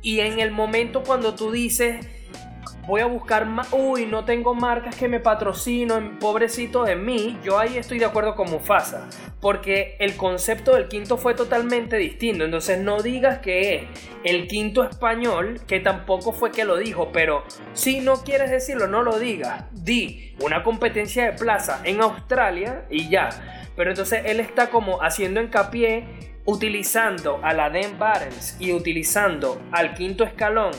y en el momento cuando tú dices, voy a buscar, uy, no tengo marcas que me patrocinen, pobrecito de mí, yo ahí estoy de acuerdo con Mufasa, porque el concepto del quinto fue totalmente distinto, entonces no digas que es el quinto español, que tampoco fue que lo dijo, pero si no quieres decirlo, no lo digas, di una competencia de plaza en Australia y ya, pero entonces él está como haciendo hincapié utilizando a la Den Battles y utilizando al quinto escalón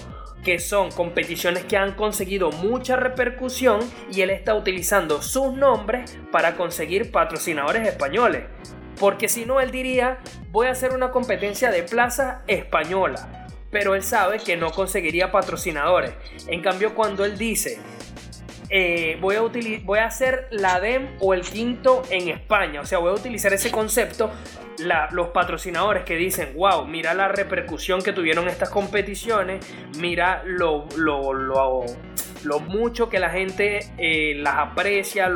que son competiciones que han conseguido mucha repercusión y él está utilizando sus nombres para conseguir patrocinadores españoles. Porque si no, él diría, voy a hacer una competencia de plaza española. Pero él sabe que no conseguiría patrocinadores. En cambio, cuando él dice, eh, voy, a voy a hacer la DEM o el quinto en España. O sea, voy a utilizar ese concepto. los patrocinadores que dicen, wow, mira la repercusión que tuvieron estas competiciones, mira lo, mucho que la gente eh, las aprecia,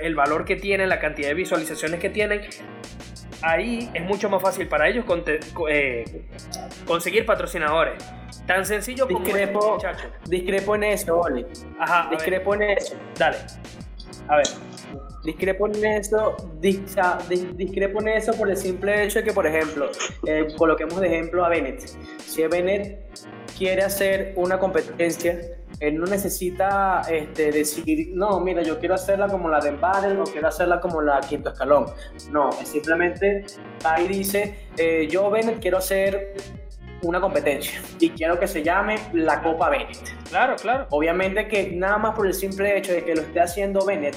el valor que tienen, la cantidad de visualizaciones que tienen ahí es mucho más fácil para ellos eh, conseguir patrocinadores. Tan sencillo como discrepo, Discrepo en eso, Oli. Ajá. Discrepo en eso. Dale. A ver. Discrepo en eso, discrepo en eso por el simple hecho de que, por ejemplo, eh, coloquemos de ejemplo a Bennett. Si Bennett quiere hacer una competencia, él no necesita este, decir, no, mira, yo quiero hacerla como la de Battle o quiero hacerla como la Quinto Escalón. No, es simplemente ahí dice, eh, yo Bennett quiero hacer una competencia y quiero que se llame la Copa Bennett. Claro, claro. Obviamente que nada más por el simple hecho de que lo esté haciendo Bennett,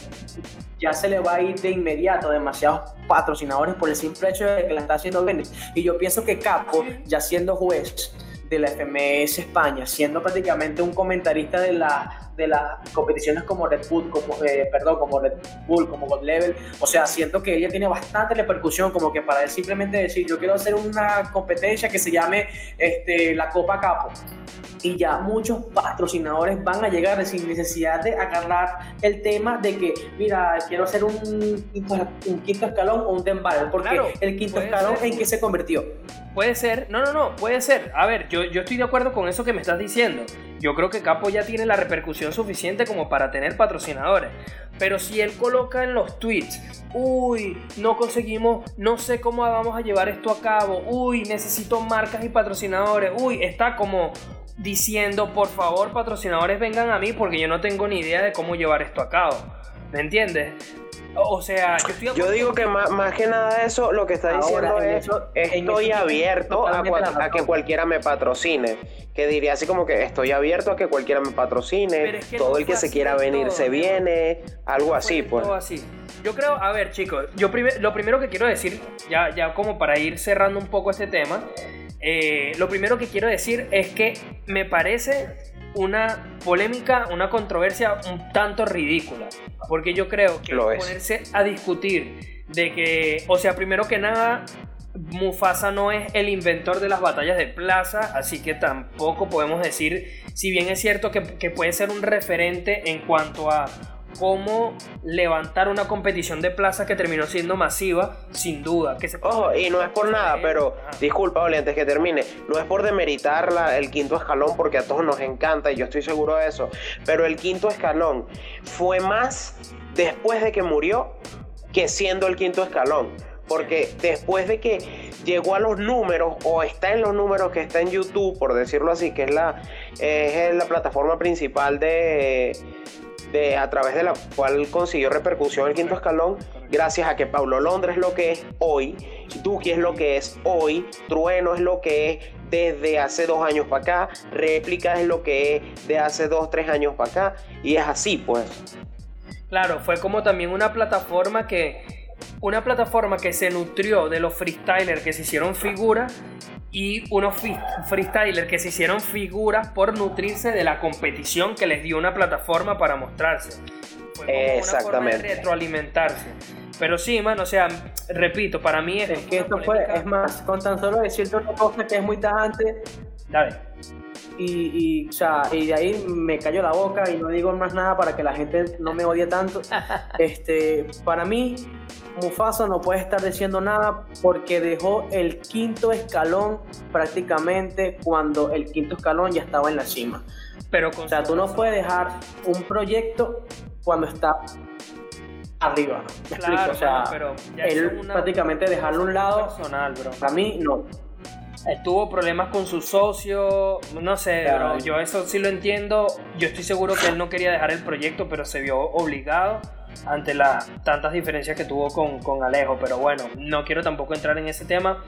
ya se le va a ir de inmediato demasiados patrocinadores por el simple hecho de que la está haciendo Bennett. Y yo pienso que Capo, ya siendo juez, de la FMS España, siendo prácticamente un comentarista de, la, de las competiciones como Red Bull, como, eh, perdón, como Red Bull, como God Level. O sea, siento que ella tiene bastante repercusión, como que para él simplemente decir, yo quiero hacer una competencia que se llame este, la Copa Capo y ya muchos patrocinadores van a llegar sin necesidad de agarrar el tema de que, mira, quiero hacer un, un quinto escalón o un tembal, porque el quinto escalón en qué se convirtió. Puede ser, no, no, no, puede ser. A ver, yo, yo estoy de acuerdo con eso que me estás diciendo. Yo creo que Capo ya tiene la repercusión suficiente como para tener patrocinadores. Pero si él coloca en los tweets, uy, no conseguimos, no sé cómo vamos a llevar esto a cabo, uy, necesito marcas y patrocinadores, uy, está como diciendo, por favor, patrocinadores vengan a mí porque yo no tengo ni idea de cómo llevar esto a cabo. ¿Me entiendes? O sea, yo, digo que más, que nada eso, lo que está diciendo es, estoy abierto a, que cualquiera me patrocine. Que diría así como que estoy abierto a que cualquiera me patrocine, todo el que se quiera venir se viene, algo así, pues. así. Yo creo, a ver chicos, yo lo primero que quiero decir, ya, ya como para ir cerrando un poco este tema, eh, lo primero que quiero decir es que me parece una polémica, una controversia un tanto ridícula. Porque yo creo que ponerse a discutir de que, o sea, primero que nada, Mufasa no es el inventor de las batallas de plaza, así que tampoco podemos decir, si bien es cierto que, que puede ser un referente en cuanto a cómo levantar una competición de plaza que terminó siendo masiva, sin duda. Que se Ojo, y no es por nada, pero disculpa, Oli, antes que termine, no es por demeritar el quinto escalón porque a todos nos encanta y yo estoy seguro de eso, pero el quinto escalón fue más después de que murió que siendo el quinto escalón. Porque después de que llegó a los números, o está en los números que está en YouTube, por decirlo así, que es la, es la plataforma principal de, de, a través de la cual consiguió repercusión el quinto escalón, gracias a que Pablo Londres es lo que es hoy, Duki es lo que es hoy, Trueno es lo que es desde hace dos años para acá, Réplica es lo que es de hace dos, tres años para acá, y es así pues. Claro, fue como también una plataforma que una plataforma que se nutrió de los freestylers que se hicieron figuras y unos freestylers que se hicieron figuras por nutrirse de la competición que les dio una plataforma para mostrarse. Fue Exactamente. Una retroalimentarse. Pero sí, mano, o sea, repito, para mí es, que esto fue, es más, con tan solo decirte una cosa que es muy tajante. Dale. Y, y, o sea, y de ahí me cayó la boca y no digo más nada para que la gente no me odie tanto. este, para mí, Mufasa no puede estar diciendo nada porque dejó el quinto escalón prácticamente cuando el quinto escalón ya estaba en la cima. Pero o sea, tú no puedes dejar un proyecto cuando está arriba. ¿Me Claro, explico? O sea, pero ya él una- prácticamente dejarlo a un lado, personal, bro. para mí no. Tuvo problemas con su socio, no sé, Claro. bro, yo eso sí lo entiendo. Yo estoy seguro que él no quería dejar el proyecto, pero se vio obligado ante las tantas diferencias que tuvo con, con Alejo. Pero bueno, no quiero tampoco entrar en ese tema.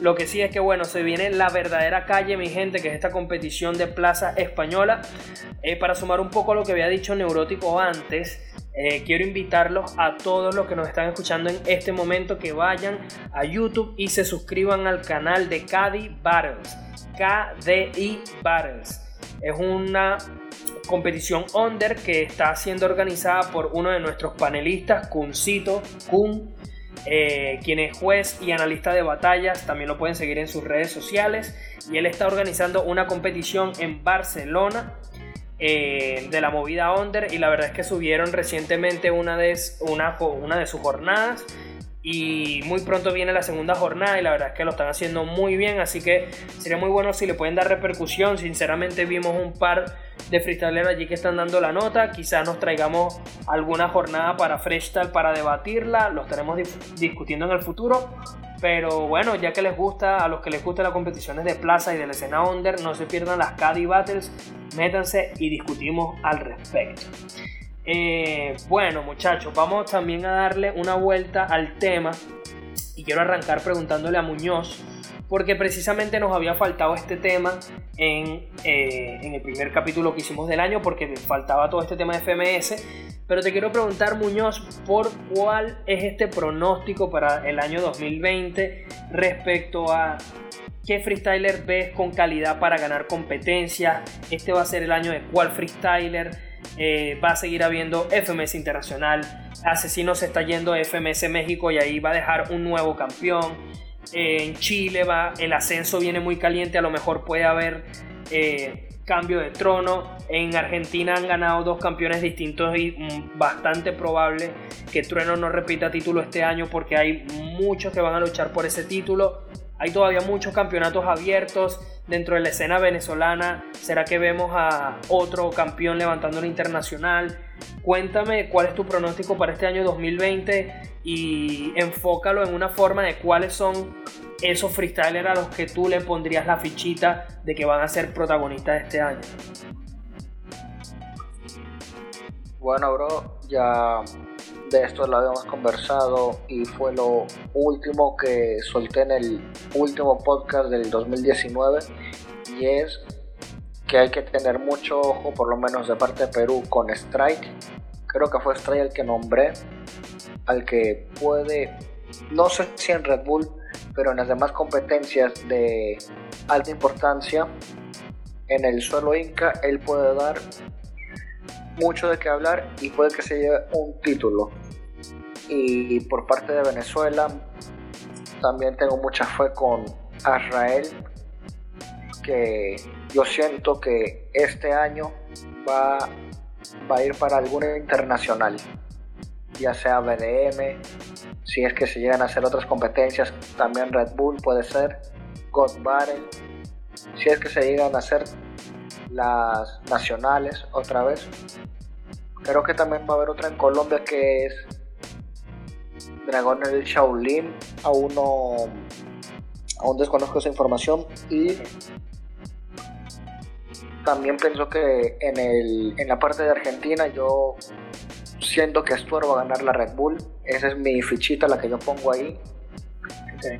Lo que sí es que, bueno, se viene la verdadera calle, mi gente, que es esta competición de plaza española. Eh, para sumar un poco a lo que había dicho Neurótico antes, eh, quiero invitarlos a todos los que nos están escuchando en este momento que vayan a YouTube y se suscriban al canal de Caddy Battles. KDI Battles. Es una competición under que está siendo organizada por uno de nuestros panelistas, Kuncito Kun, eh, quien es juez y analista de batallas. También lo pueden seguir en sus redes sociales. Y él está organizando una competición en Barcelona eh, de la movida under. Y la verdad es que subieron recientemente una de, una, una de sus jornadas. Y muy pronto viene la segunda jornada y la verdad es que lo están haciendo muy bien. Así que sería muy bueno si le pueden dar repercusión. Sinceramente vimos un par de freestylers allí que están dando la nota. Quizás nos traigamos alguna jornada para freestyle para debatirla. Lo estaremos discutiendo en el futuro. Pero bueno, ya que les gusta, a los que les gustan las competiciones de plaza y de la escena under, no se pierdan las Caddy Battles. Métanse y discutimos al respecto. Eh, bueno, muchachos, vamos también a darle una vuelta al tema. Y quiero arrancar preguntándole a Muñoz, porque precisamente nos había faltado este tema en, eh, en el primer capítulo que hicimos del año, porque faltaba todo este tema de FMS. Pero te quiero preguntar, Muñoz, por cuál es este pronóstico para el año 2020 respecto a qué freestyler ves con calidad para ganar competencias. Este va a ser el año de cuál freestyler. Eh, va a seguir habiendo FMS Internacional. Asesino se está yendo a FMS México y ahí va a dejar un nuevo campeón. Eh, en Chile va, el ascenso viene muy caliente, a lo mejor puede haber eh, cambio de trono. En Argentina han ganado dos campeones distintos y mm, bastante probable que Trueno no repita título este año porque hay muchos que van a luchar por ese título. Hay todavía muchos campeonatos abiertos dentro de la escena venezolana. ¿Será que vemos a otro campeón levantando el internacional? Cuéntame cuál es tu pronóstico para este año 2020 y enfócalo en una forma de cuáles son esos freestylers a los que tú le pondrías la fichita de que van a ser protagonistas este año. Bueno, bro, ya de esto lo habíamos conversado y fue lo último que solté en el último podcast del 2019 y es que hay que tener mucho ojo, por lo menos de parte de Perú, con Strike. Creo que fue Strike el que nombré, al que puede, no sé si en Red Bull, pero en las demás competencias de alta importancia, en el suelo Inca, él puede dar mucho de qué hablar y puede que se lleve un título. Y por parte de Venezuela también tengo mucha fe con Azrael, que yo siento que este año va, va a ir para alguna internacional, ya sea BDM, si es que se llegan a hacer otras competencias, también Red Bull puede ser, God Battle, si es que se llegan a hacer las nacionales otra vez. Creo que también va a haber otra en Colombia que es Dragón del Shaolin. Aún no. Aún desconozco esa información. Y también pienso que en, el, en la parte de Argentina yo siento que Stuart va a ganar la Red Bull. Esa es mi fichita, la que yo pongo ahí.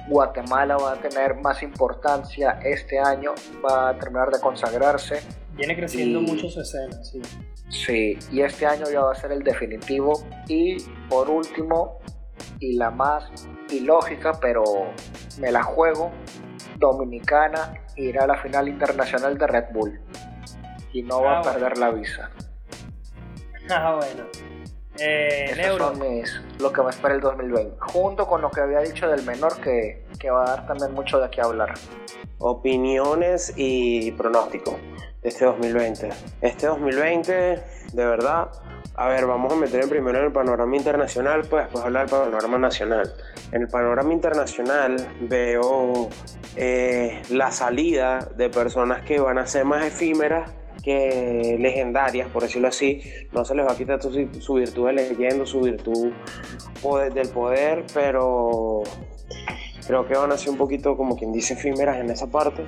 Guatemala va a tener más importancia este año, va a terminar de consagrarse. Viene creciendo Y- mucho su escena, sí. Sí, y este año ya va a ser el definitivo. Y por último, y la más ilógica, pero me la juego, Dominicana irá a la final internacional de Red Bull. Y no va Ah, a perder la visa. Ah, bueno. Eh, Eso Neuro, son mis- lo que me espera el 2020. Junto con lo que había dicho del menor, que, que va a dar también mucho de qué hablar. opiniones y pronóstico de este 2020. Este 2020, de verdad, a ver, vamos a meter primero en el panorama internacional, pues después hablar del panorama nacional. En el panorama internacional veo eh, la salida de personas que van a ser más efímeras que legendarias, por decirlo así, no se les va a quitar su, virtud de leyendo, su virtud del poder, pero creo que van a ser un poquito como quien dice efímeras en esa parte,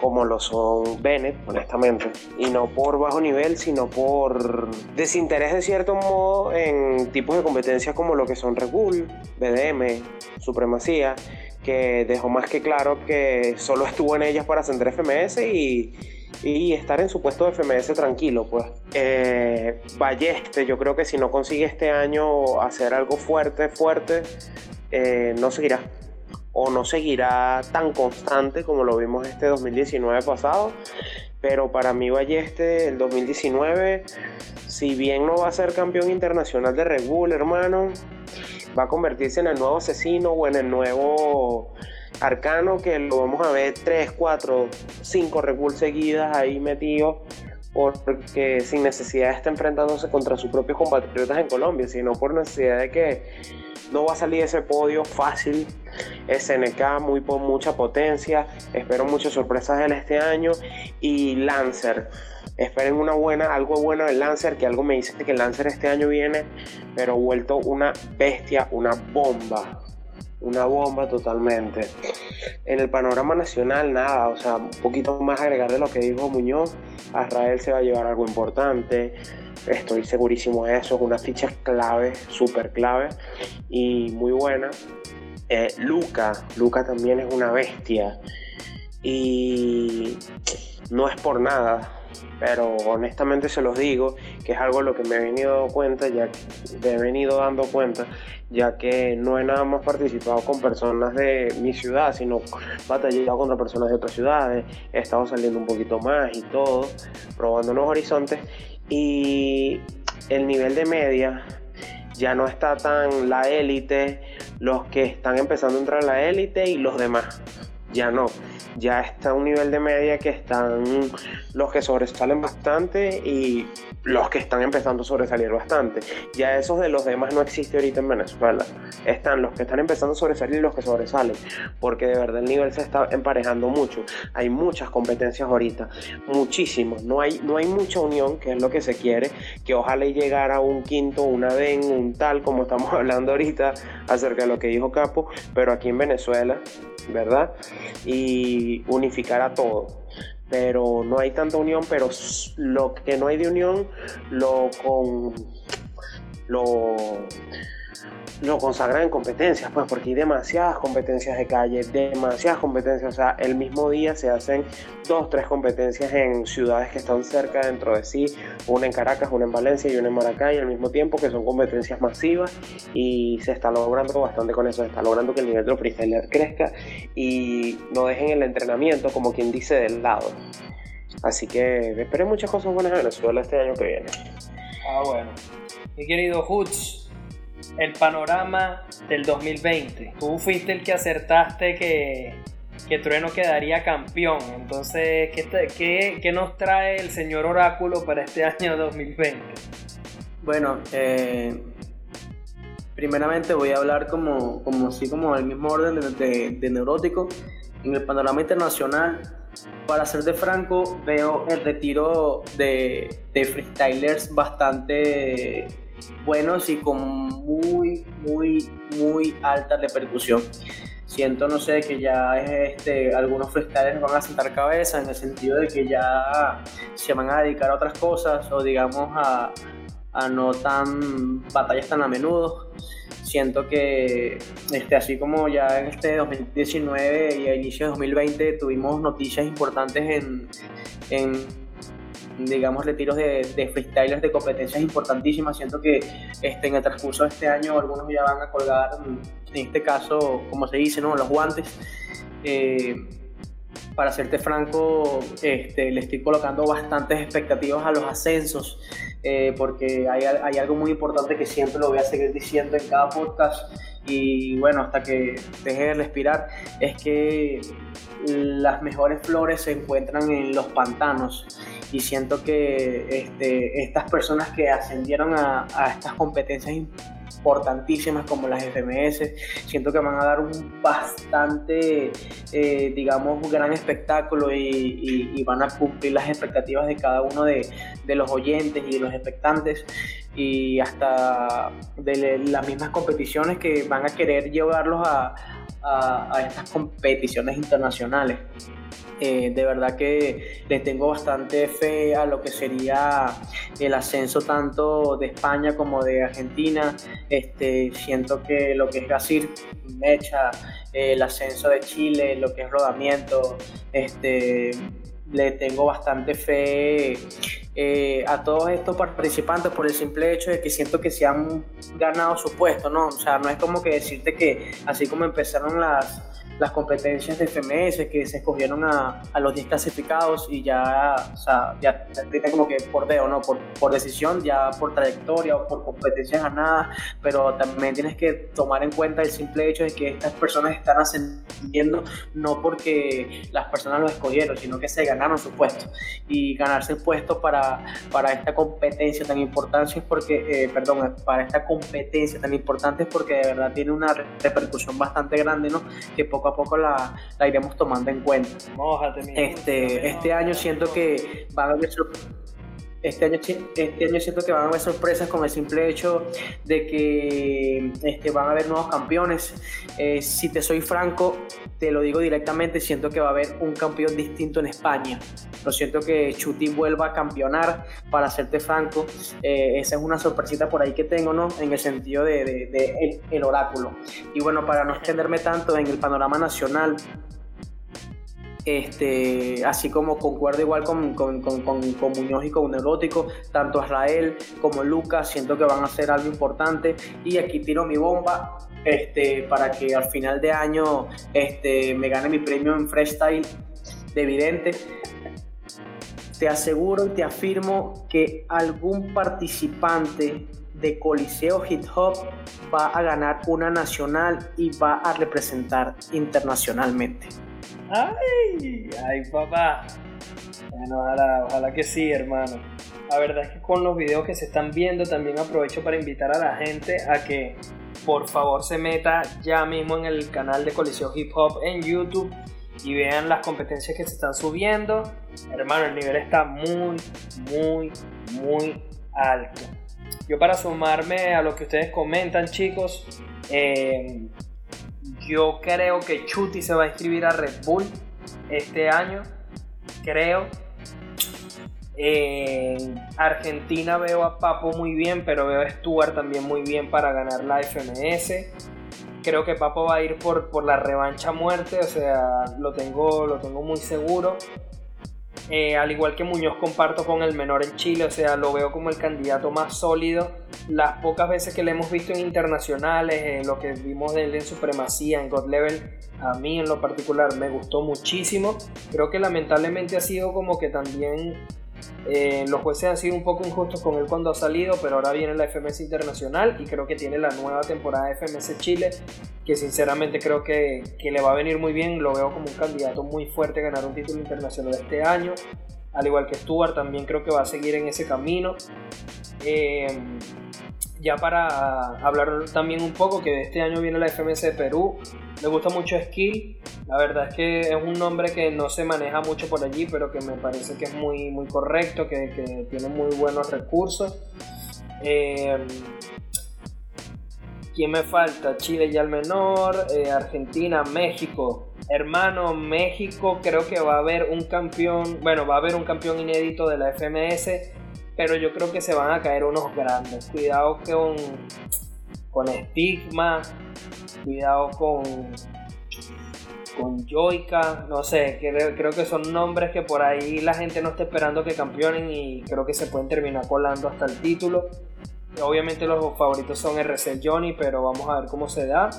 como lo son Bennett, honestamente, y no por bajo nivel, sino por desinterés de cierto modo en tipos de competencias como lo que son Red Bull, BDM, Supremacía, que dejó más que claro que solo estuvo en ellas para ascender FMS y, y estar en su puesto de FMS tranquilo, pues. Eh, Balleste, yo creo que si no consigue este año hacer algo fuerte, fuerte, eh, no seguirá o no seguirá tan constante como lo vimos este 2019 pasado. Pero para mí Balleste, el 2019, si bien no va a ser campeón internacional de Red Bull, hermano, va a convertirse en el nuevo asesino o en el nuevo arcano que lo vamos a ver 3, 4, 5 Red Bull seguidas ahí metidos porque sin necesidad estar enfrentándose contra sus propios compatriotas en Colombia, sino por necesidad de que no va a salir ese podio fácil. SNK muy por mucha potencia. Espero muchas sorpresas de él este año. Y Lancer. Esperen una buena, algo bueno del Lancer, que algo me dice que el Lancer este año viene, pero vuelto una bestia, una bomba. Una bomba totalmente. En el panorama nacional, nada, o sea, un poquito más agregar de lo que dijo Muñoz. Israel se va a llevar algo importante. Estoy segurísimo de eso. Es una ficha clave, súper clave y muy buena. Eh, Luca, Luca también es una bestia. Y no es por nada, pero honestamente se los digo que es algo lo que me he venido dando cuenta, ya me he venido dando cuenta, ya que no he nada más participado con personas de mi ciudad, sino batallado contra personas de otras ciudades, he estado saliendo un poquito más y todo, probando nuevos horizontes y el nivel de media ya no está tan la élite, los que están empezando a entrar a la élite y los demás. Ya no, ya está un nivel de media que están los que sobresalen bastante y los que están empezando a sobresalir bastante. Ya esos de los demás no existe ahorita en Venezuela. Están los que están empezando a sobresalir y los que sobresalen, porque de verdad el nivel se está emparejando mucho. Hay muchas competencias ahorita, muchísimos. No hay, no hay mucha unión, que es lo que se quiere, que ojalá llegara un quinto, una DEN, un tal, como estamos hablando ahorita acerca de lo que dijo Capo, pero aquí en Venezuela, ¿verdad? Y unificar a todo pero no hay tanta unión, pero lo que no hay de unión lo con lo lo consagran en competencias, pues porque hay demasiadas competencias de calle, demasiadas competencias, o sea, el mismo día se hacen dos, tres competencias en ciudades que están cerca dentro de sí, una en Caracas, una en Valencia y una en Maracay al mismo tiempo, que son competencias masivas y se está logrando bastante con eso, se está logrando que el nivel de los freestylers crezca y no dejen el entrenamiento como quien dice del lado. Así que esperen muchas cosas buenas en Venezuela este año que viene. Ah, bueno. Mi querido Hoots, el panorama del 2020. Tú fuiste el que acertaste que, que Trueno quedaría campeón. Entonces, ¿qué, qué, nos trae el señor Oráculo para este año 2020? Bueno, eh, primeramente voy a hablar como, como, sí, como el mismo orden de, de, neurótico. En el panorama internacional, para ser de franco, veo el retiro de, de freestylers bastante buenos y con muy, muy, muy alta repercusión. Siento, no sé, que ya este, algunos freestylers van a sentar cabeza en el sentido de que ya se van a dedicar a otras cosas o digamos a, a no tan batallas tan a menudo. Siento que este, así como ya en este 2019 y a inicio de 2020 tuvimos noticias importantes en, en digamos, retiros de, de freestylers de competencias importantísimas. Siento que este, en el transcurso de este año algunos ya van a colgar, en este caso, como se dice, ¿no? los guantes. Eh, para serte franco, este, le estoy colocando bastantes expectativas a los ascensos, eh, porque hay, hay, algo muy importante que siempre lo voy a seguir diciendo en cada podcast y bueno, hasta que deje de respirar, es que las mejores flores se encuentran en los pantanos y siento que este, estas personas que ascendieron a, estas competencias importantísimas como las FMS. Siento que van a dar un bastante, eh, digamos, gran espectáculo y, van a cumplir las expectativas de cada uno de, los oyentes y de los expectantes y hasta de las mismas competiciones que van a querer llevarlos a estas competiciones internacionales. Eh, de verdad que le tengo bastante fe a lo que sería el ascenso tanto de España como de Argentina. Este, siento que lo que es Gasir, Mecha, el ascenso de Chile, lo que es rodamiento, este, le tengo bastante fe eh, a todos estos participantes por el simple hecho de que siento que se han ganado su puesto, ¿no? O sea, no es como que decirte que así como empezaron las las competencias de FMS que se escogieron a, a los 10 clasificados y ya, o sea, ya como que por dedo, ¿no? Por, por decisión, ya por trayectoria o por competencias ganadas, pero también tienes que tomar en cuenta el simple hecho de que estas personas están ascendiendo no porque las personas los escogieron, sino que se ganaron su puesto. Y ganarse el puesto para, para esta competencia tan importante es porque, eh, perdón, para esta competencia tan importante es porque de verdad tiene una repercusión bastante grande, ¿no? Que poco a poco la, la iremos tomando en cuenta. este, este año siento que van a haber este año, este año siento que van a haber sorpresas con el simple hecho de que este, van a haber nuevos campeones. Eh, si te soy franco, te lo digo directamente, siento que va a haber un campeón distinto en España. Lo siento que Chuti vuelva a campeonar, para serte franco. Eh, esa es una sorpresita por ahí que tengo, ¿no? En el sentido de, de, el, oráculo. Y bueno, para no extenderme tanto en el panorama nacional, este, así como concuerdo igual con, con, con, con, Muñoz y con Neurótico, tanto Israel como Lucas siento que van a ser algo importante y aquí tiro mi bomba este, para que al final de año este, me gane mi premio en freestyle de evidente. Te aseguro y te afirmo que algún participante de Coliseo Hip Hop va a ganar una nacional y va a representar internacionalmente. Ay, ay papá. Bueno, ojalá, ojalá que sí, hermano. La verdad es que con los videos que se están viendo también aprovecho para invitar a la gente a que por favor se meta ya mismo en el canal de Coliseo Hip Hop en YouTube y vean las competencias que se están subiendo. Hermano, el nivel está muy, muy, muy alto. Yo para sumarme a lo que ustedes comentan, chicos, eh, yo creo que Chuti se va a inscribir a Red Bull este año. Creo. En Argentina veo a Papo muy bien, pero veo a Stuart también muy bien para ganar la FMS. Creo que Papo va a ir por, por la revancha muerte, o sea, lo tengo, lo tengo muy seguro. Eh, al igual que Muñoz comparto con el menor en Chile, o sea, lo veo como el candidato más sólido. Las pocas veces que le hemos visto en internacionales, lo que vimos de él en Supremacía, en God Level, a mí en lo particular me gustó muchísimo. Creo que lamentablemente ha sido como que también eh, los jueces han sido un poco injustos con él cuando ha salido, pero ahora viene la FMS Internacional y creo que tiene la nueva temporada de FMS Chile, que sinceramente creo que, le va a venir muy bien. Lo veo como un candidato muy fuerte a ganar un título internacional este año. Al igual que Stuart, también creo que va a seguir en ese camino. Eh, ya para hablar también un poco, que este año viene la FMS de Perú. Me gusta mucho Skill. La verdad es que es un nombre que no se maneja mucho por allí, pero que me parece que es muy, muy correcto, que, tiene muy buenos recursos. Eh, ¿Quién me falta? Chile ya el menor, eh, Argentina, México. Hermano, México creo que va a haber un campeón, bueno, va a haber un campeón inédito de la FMS pero yo creo que se van a caer unos grandes. Cuidado con, con Stigma, cuidado con, con Joica, no sé, creo, creo, que son nombres que por ahí la gente no está esperando que campeonen y creo que se pueden terminar colando hasta el título. Obviamente los favoritos son RC Johnny, pero vamos a ver cómo se da.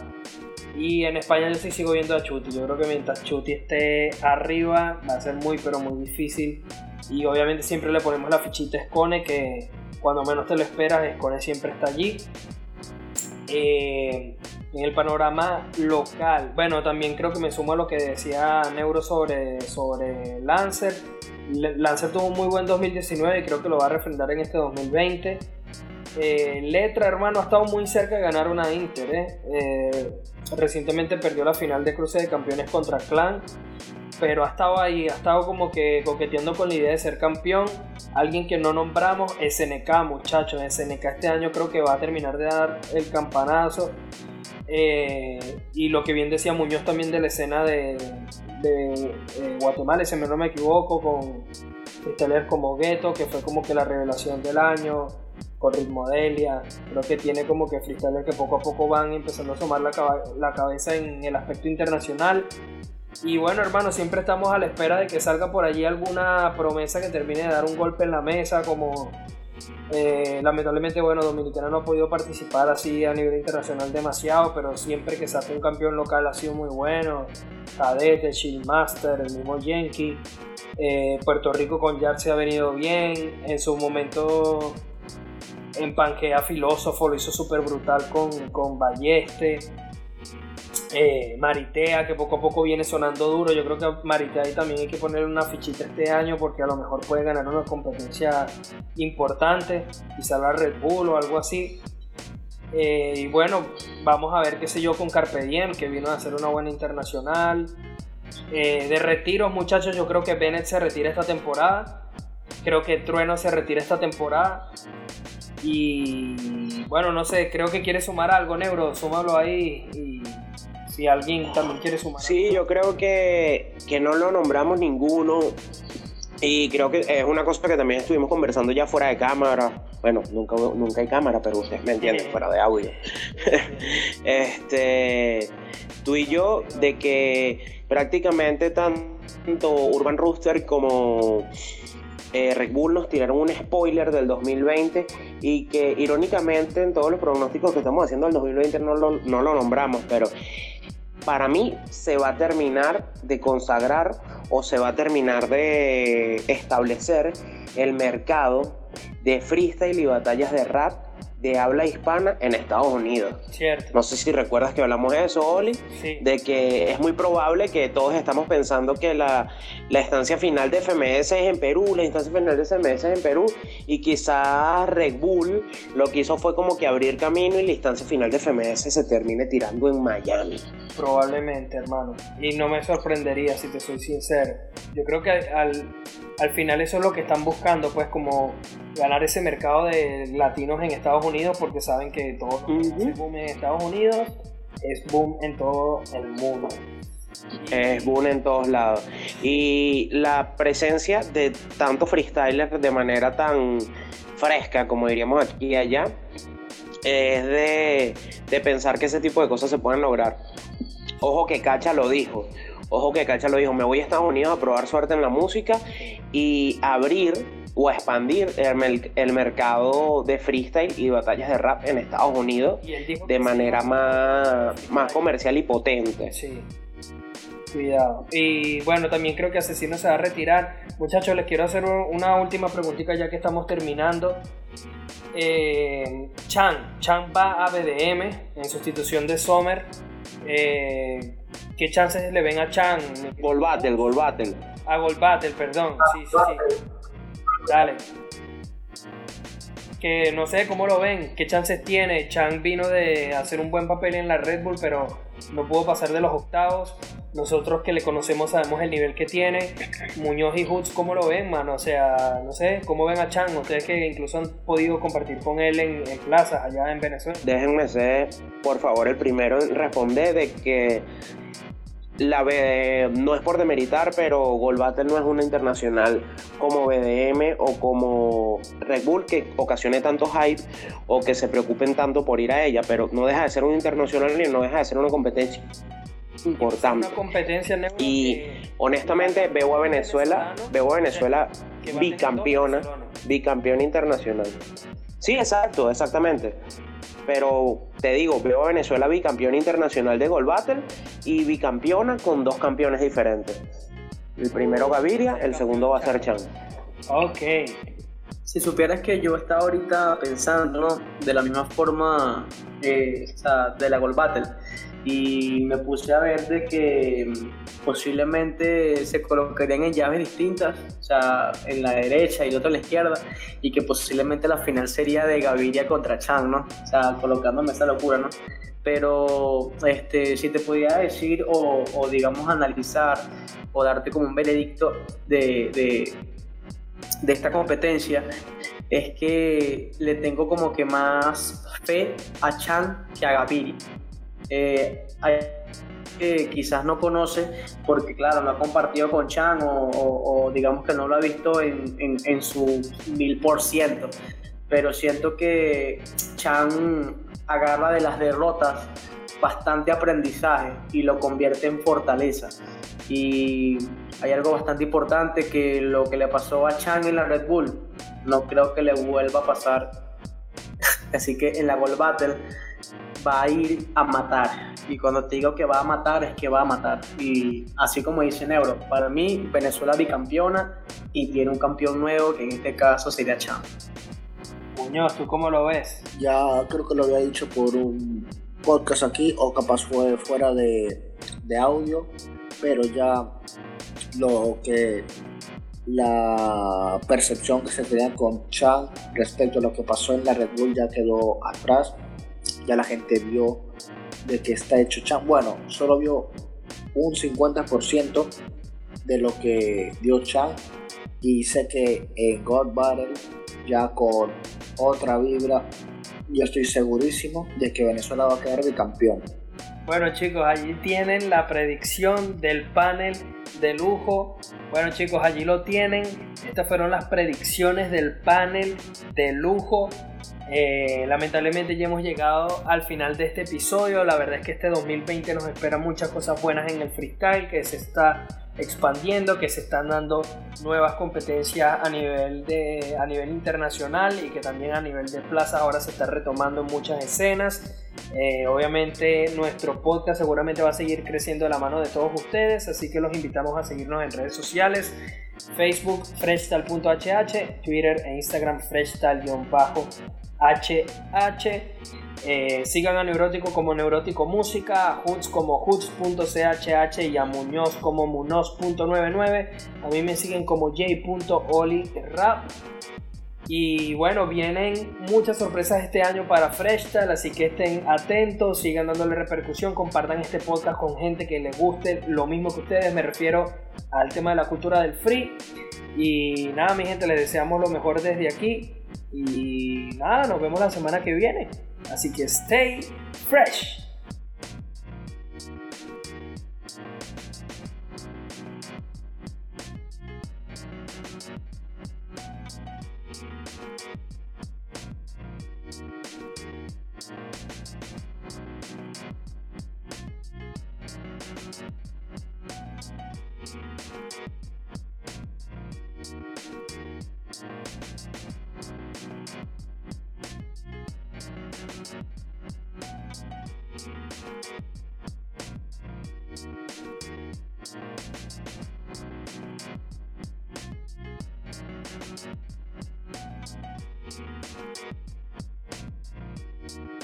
Y en España yo sí sigo viendo a Chuti. Yo creo que mientras Chuti esté arriba va a ser muy pero muy difícil y obviamente siempre le ponemos la fichita Escone, que cuando menos te lo esperas, Escone siempre está allí. Eh, en el panorama local, bueno, también creo que me sumo a lo que decía Neuro sobre, sobre Lancer. Lancer tuvo un muy buen 2019 y creo que lo va a refrendar en este 2020. Eh, Letra, hermano, ha estado muy cerca de ganar una Inter. ¿eh? Eh, recientemente perdió la final de cruce de campeones contra Clan, pero ha estado ahí, ha estado como que coqueteando con la idea de ser campeón. Alguien que no nombramos, SNK, muchachos. SNK este año creo que va a terminar de dar el campanazo. y lo que bien decía Muñoz también de la escena de, Guatemala, si no me equivoco, con freestylers como Ghetto, que fue como que la revelación del año con Ritmo Delia. Creo que tiene como que freestylers que poco a poco van empezando a asomar la, la cabeza en el aspecto internacional. Y bueno, hermano, siempre estamos a la espera de que salga por allí alguna promesa que termine de dar un golpe en la mesa, como eh, lamentablemente, bueno, Dominicana no ha podido participar así a nivel internacional demasiado, pero siempre que saque un campeón local ha sido muy bueno. Cadete, Master, el mismo Yankee. Eh, Puerto Rico con Yard se ha venido bien. En su momento en Panquea Filósofo lo hizo súper brutal con, con Balleste. Eh, Maritea, que poco a poco viene sonando duro. Yo creo que Maritea ahí también hay que ponerle una fichita este año porque a lo mejor puede ganar una competencia importante, quizá la Red Bull o algo así. Eh, y bueno, vamos a ver qué sé yo con Carpe Diem, que vino a hacer una buena internacional. Eh, de retiros, muchachos, yo creo que Bennett se retira esta temporada. Creo que Trueno se retira esta temporada. Y bueno, no sé, creo que quiere sumar algo, Neuro, súmalo ahí. Y si alguien también quiere sumar. Sí, yo creo que, que no lo nombramos ninguno. Y creo que es una cosa que también estuvimos conversando ya fuera de cámara. Bueno, nunca, nunca hay cámara, pero ustedes me entienden, fuera de audio. este, tú y yo, de que prácticamente tanto Urban Rooster como eh, Red nos tiraron un spoiler del 2020 y que irónicamente en todos los pronósticos que estamos haciendo del 2020 no lo, no lo nombramos, pero para mí se va a terminar de consagrar o se va a terminar de establecer el mercado de freestyle y batallas de rap de habla hispana en Estados Unidos. Cierto. No sé si recuerdas que hablamos de eso, Oli, de que es muy probable que todos estamos pensando que la, la, estancia final de FMS es en Perú, la instancia final de FMS es en Perú, y quizás Red Bull lo que hizo fue como que abrir camino y la instancia final de FMS se termine tirando en Miami. Probablemente, hermano. Y no me sorprendería, si te soy sincero. Yo creo que al, al final eso es lo que están buscando, pues como ganar ese mercado de latinos en Estados Unidos porque saben que todo boom en Estados Unidos es boom en todo el mundo. Es boom en todos lados. Y la presencia de tantos freestylers de manera tan fresca, como diríamos aquí y allá, es de, de pensar que ese tipo de cosas se pueden lograr. Ojo que Cacha lo dijo. Ojo que Cacha lo dijo, me voy a Estados Unidos a probar suerte en la música y abrir o a expandir el, mercado de freestyle y batallas de rap en Estados Unidos de manera más, más comercial y potente. Sí. Cuidado. Y bueno, también creo que Asesino se va a retirar. Muchachos, les quiero hacer una última preguntita ya que estamos terminando. Eh, Chan, Chan va a BDM en sustitución de Sommer. Eh, ¿Qué chances le ven a Chan? Gol Battle, Gol Battle. A Gol Battle, perdón. Sí, sí, sí. Dale. Que no sé cómo lo ven, qué chances tiene. Chang vino de hacer un buen papel en la Red Bull, pero no pudo pasar de los octavos. Nosotros que le conocemos sabemos el nivel que tiene. Muñoz y Hoods, ¿cómo lo ven, mano? O sea, no sé, ¿cómo ven a Chang? Ustedes que incluso han podido compartir con él en, en plazas allá en Venezuela. Déjenme ser, por favor, el primero en responder de que la no es por demeritar, pero Gold Battle no es una internacional como BDM o como Red Bull que ocasione tanto hype o que se preocupen tanto por ir a ella, pero no deja de ser un internacional y no deja de ser una competencia importante. Una competencia y honestamente veo a Venezuela, veo a Venezuela bicampeona, bicampeona internacional. Sí, exacto, exactamente. Pero te digo, veo a Venezuela bicampeona internacional de Gold Battle y bicampeona con dos campeones diferentes. El primero Gaviria, el segundo va a ser Chan. Ok. Si supieras que yo estaba ahorita pensando, De la misma forma, eh, de la Gold Battle. Y me puse a ver de que posiblemente se colocarían en llaves distintas, o sea, en la derecha y el otro en la izquierda, y que posiblemente la final sería de Gaviria contra Chan, ¿no? O sea, colocándome esa locura, ¿no? Pero este, si te podía decir o, digamos analizar o darte como un veredicto de, de, de esta competencia, es que le tengo como que más fe a Chan que a Gaviria. Eh, que quizás no conoce porque claro, no ha compartido con Chan o, digamos que no lo ha visto en, en, su mil por ciento. Pero siento que Chan agarra de las derrotas bastante aprendizaje y lo convierte en fortaleza. Y hay algo bastante importante que lo que le pasó a Chan en la Red Bull, no creo que le vuelva a pasar. Así que en la Gold Battle va a ir a matar. Y cuando te digo que va a matar, es que va a matar. Y así como dice Neuro, para mí Venezuela bicampeona y tiene un campeón nuevo que en este caso sería Chan. Muñoz, ¿tú cómo lo ves? Ya creo que lo había dicho por un podcast aquí o capaz fue fuera de, de audio, pero ya lo que la percepción que se tenía con Chan respecto a lo que pasó en la Red Bull ya quedó atrás ya la gente vio de que está hecho Chan. Bueno, solo vio un 50% de lo que dio Chan. Y sé que en God Battle, ya con otra vibra, yo estoy segurísimo de que Venezuela va a quedar bicampeón. Bueno chicos, allí tienen la predicción del panel de lujo. Bueno chicos, allí lo tienen. Estas fueron las predicciones del panel de lujo eh, lamentablemente ya hemos llegado al final de este episodio. La verdad es que este 2020 nos espera muchas cosas buenas en el freestyle, que se está expandiendo, que se están dando nuevas competencias a nivel, de, a nivel internacional y que también a nivel de plaza ahora se está retomando muchas escenas. Eh, obviamente nuestro podcast seguramente va a seguir creciendo de la mano de todos ustedes, así que los invitamos a seguirnos en redes sociales. Facebook freshtal.hh, Twitter e Instagram freshtal-hh. Eh, sigan a Neurótico como Neurótico Música, a Hoods como hoods.chh y a Muñoz como munoz.99. A mí me siguen como j.oli.rap. Y bueno, vienen muchas sorpresas este año para Freshtal, así que estén atentos, sigan dándole repercusión, compartan este podcast con gente que les guste lo mismo que ustedes. Me refiero al tema de la cultura del free. Y nada, mi gente, les deseamos lo mejor desde aquí. Y nada, nos vemos la semana que viene. Así que stay fresh.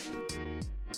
Thank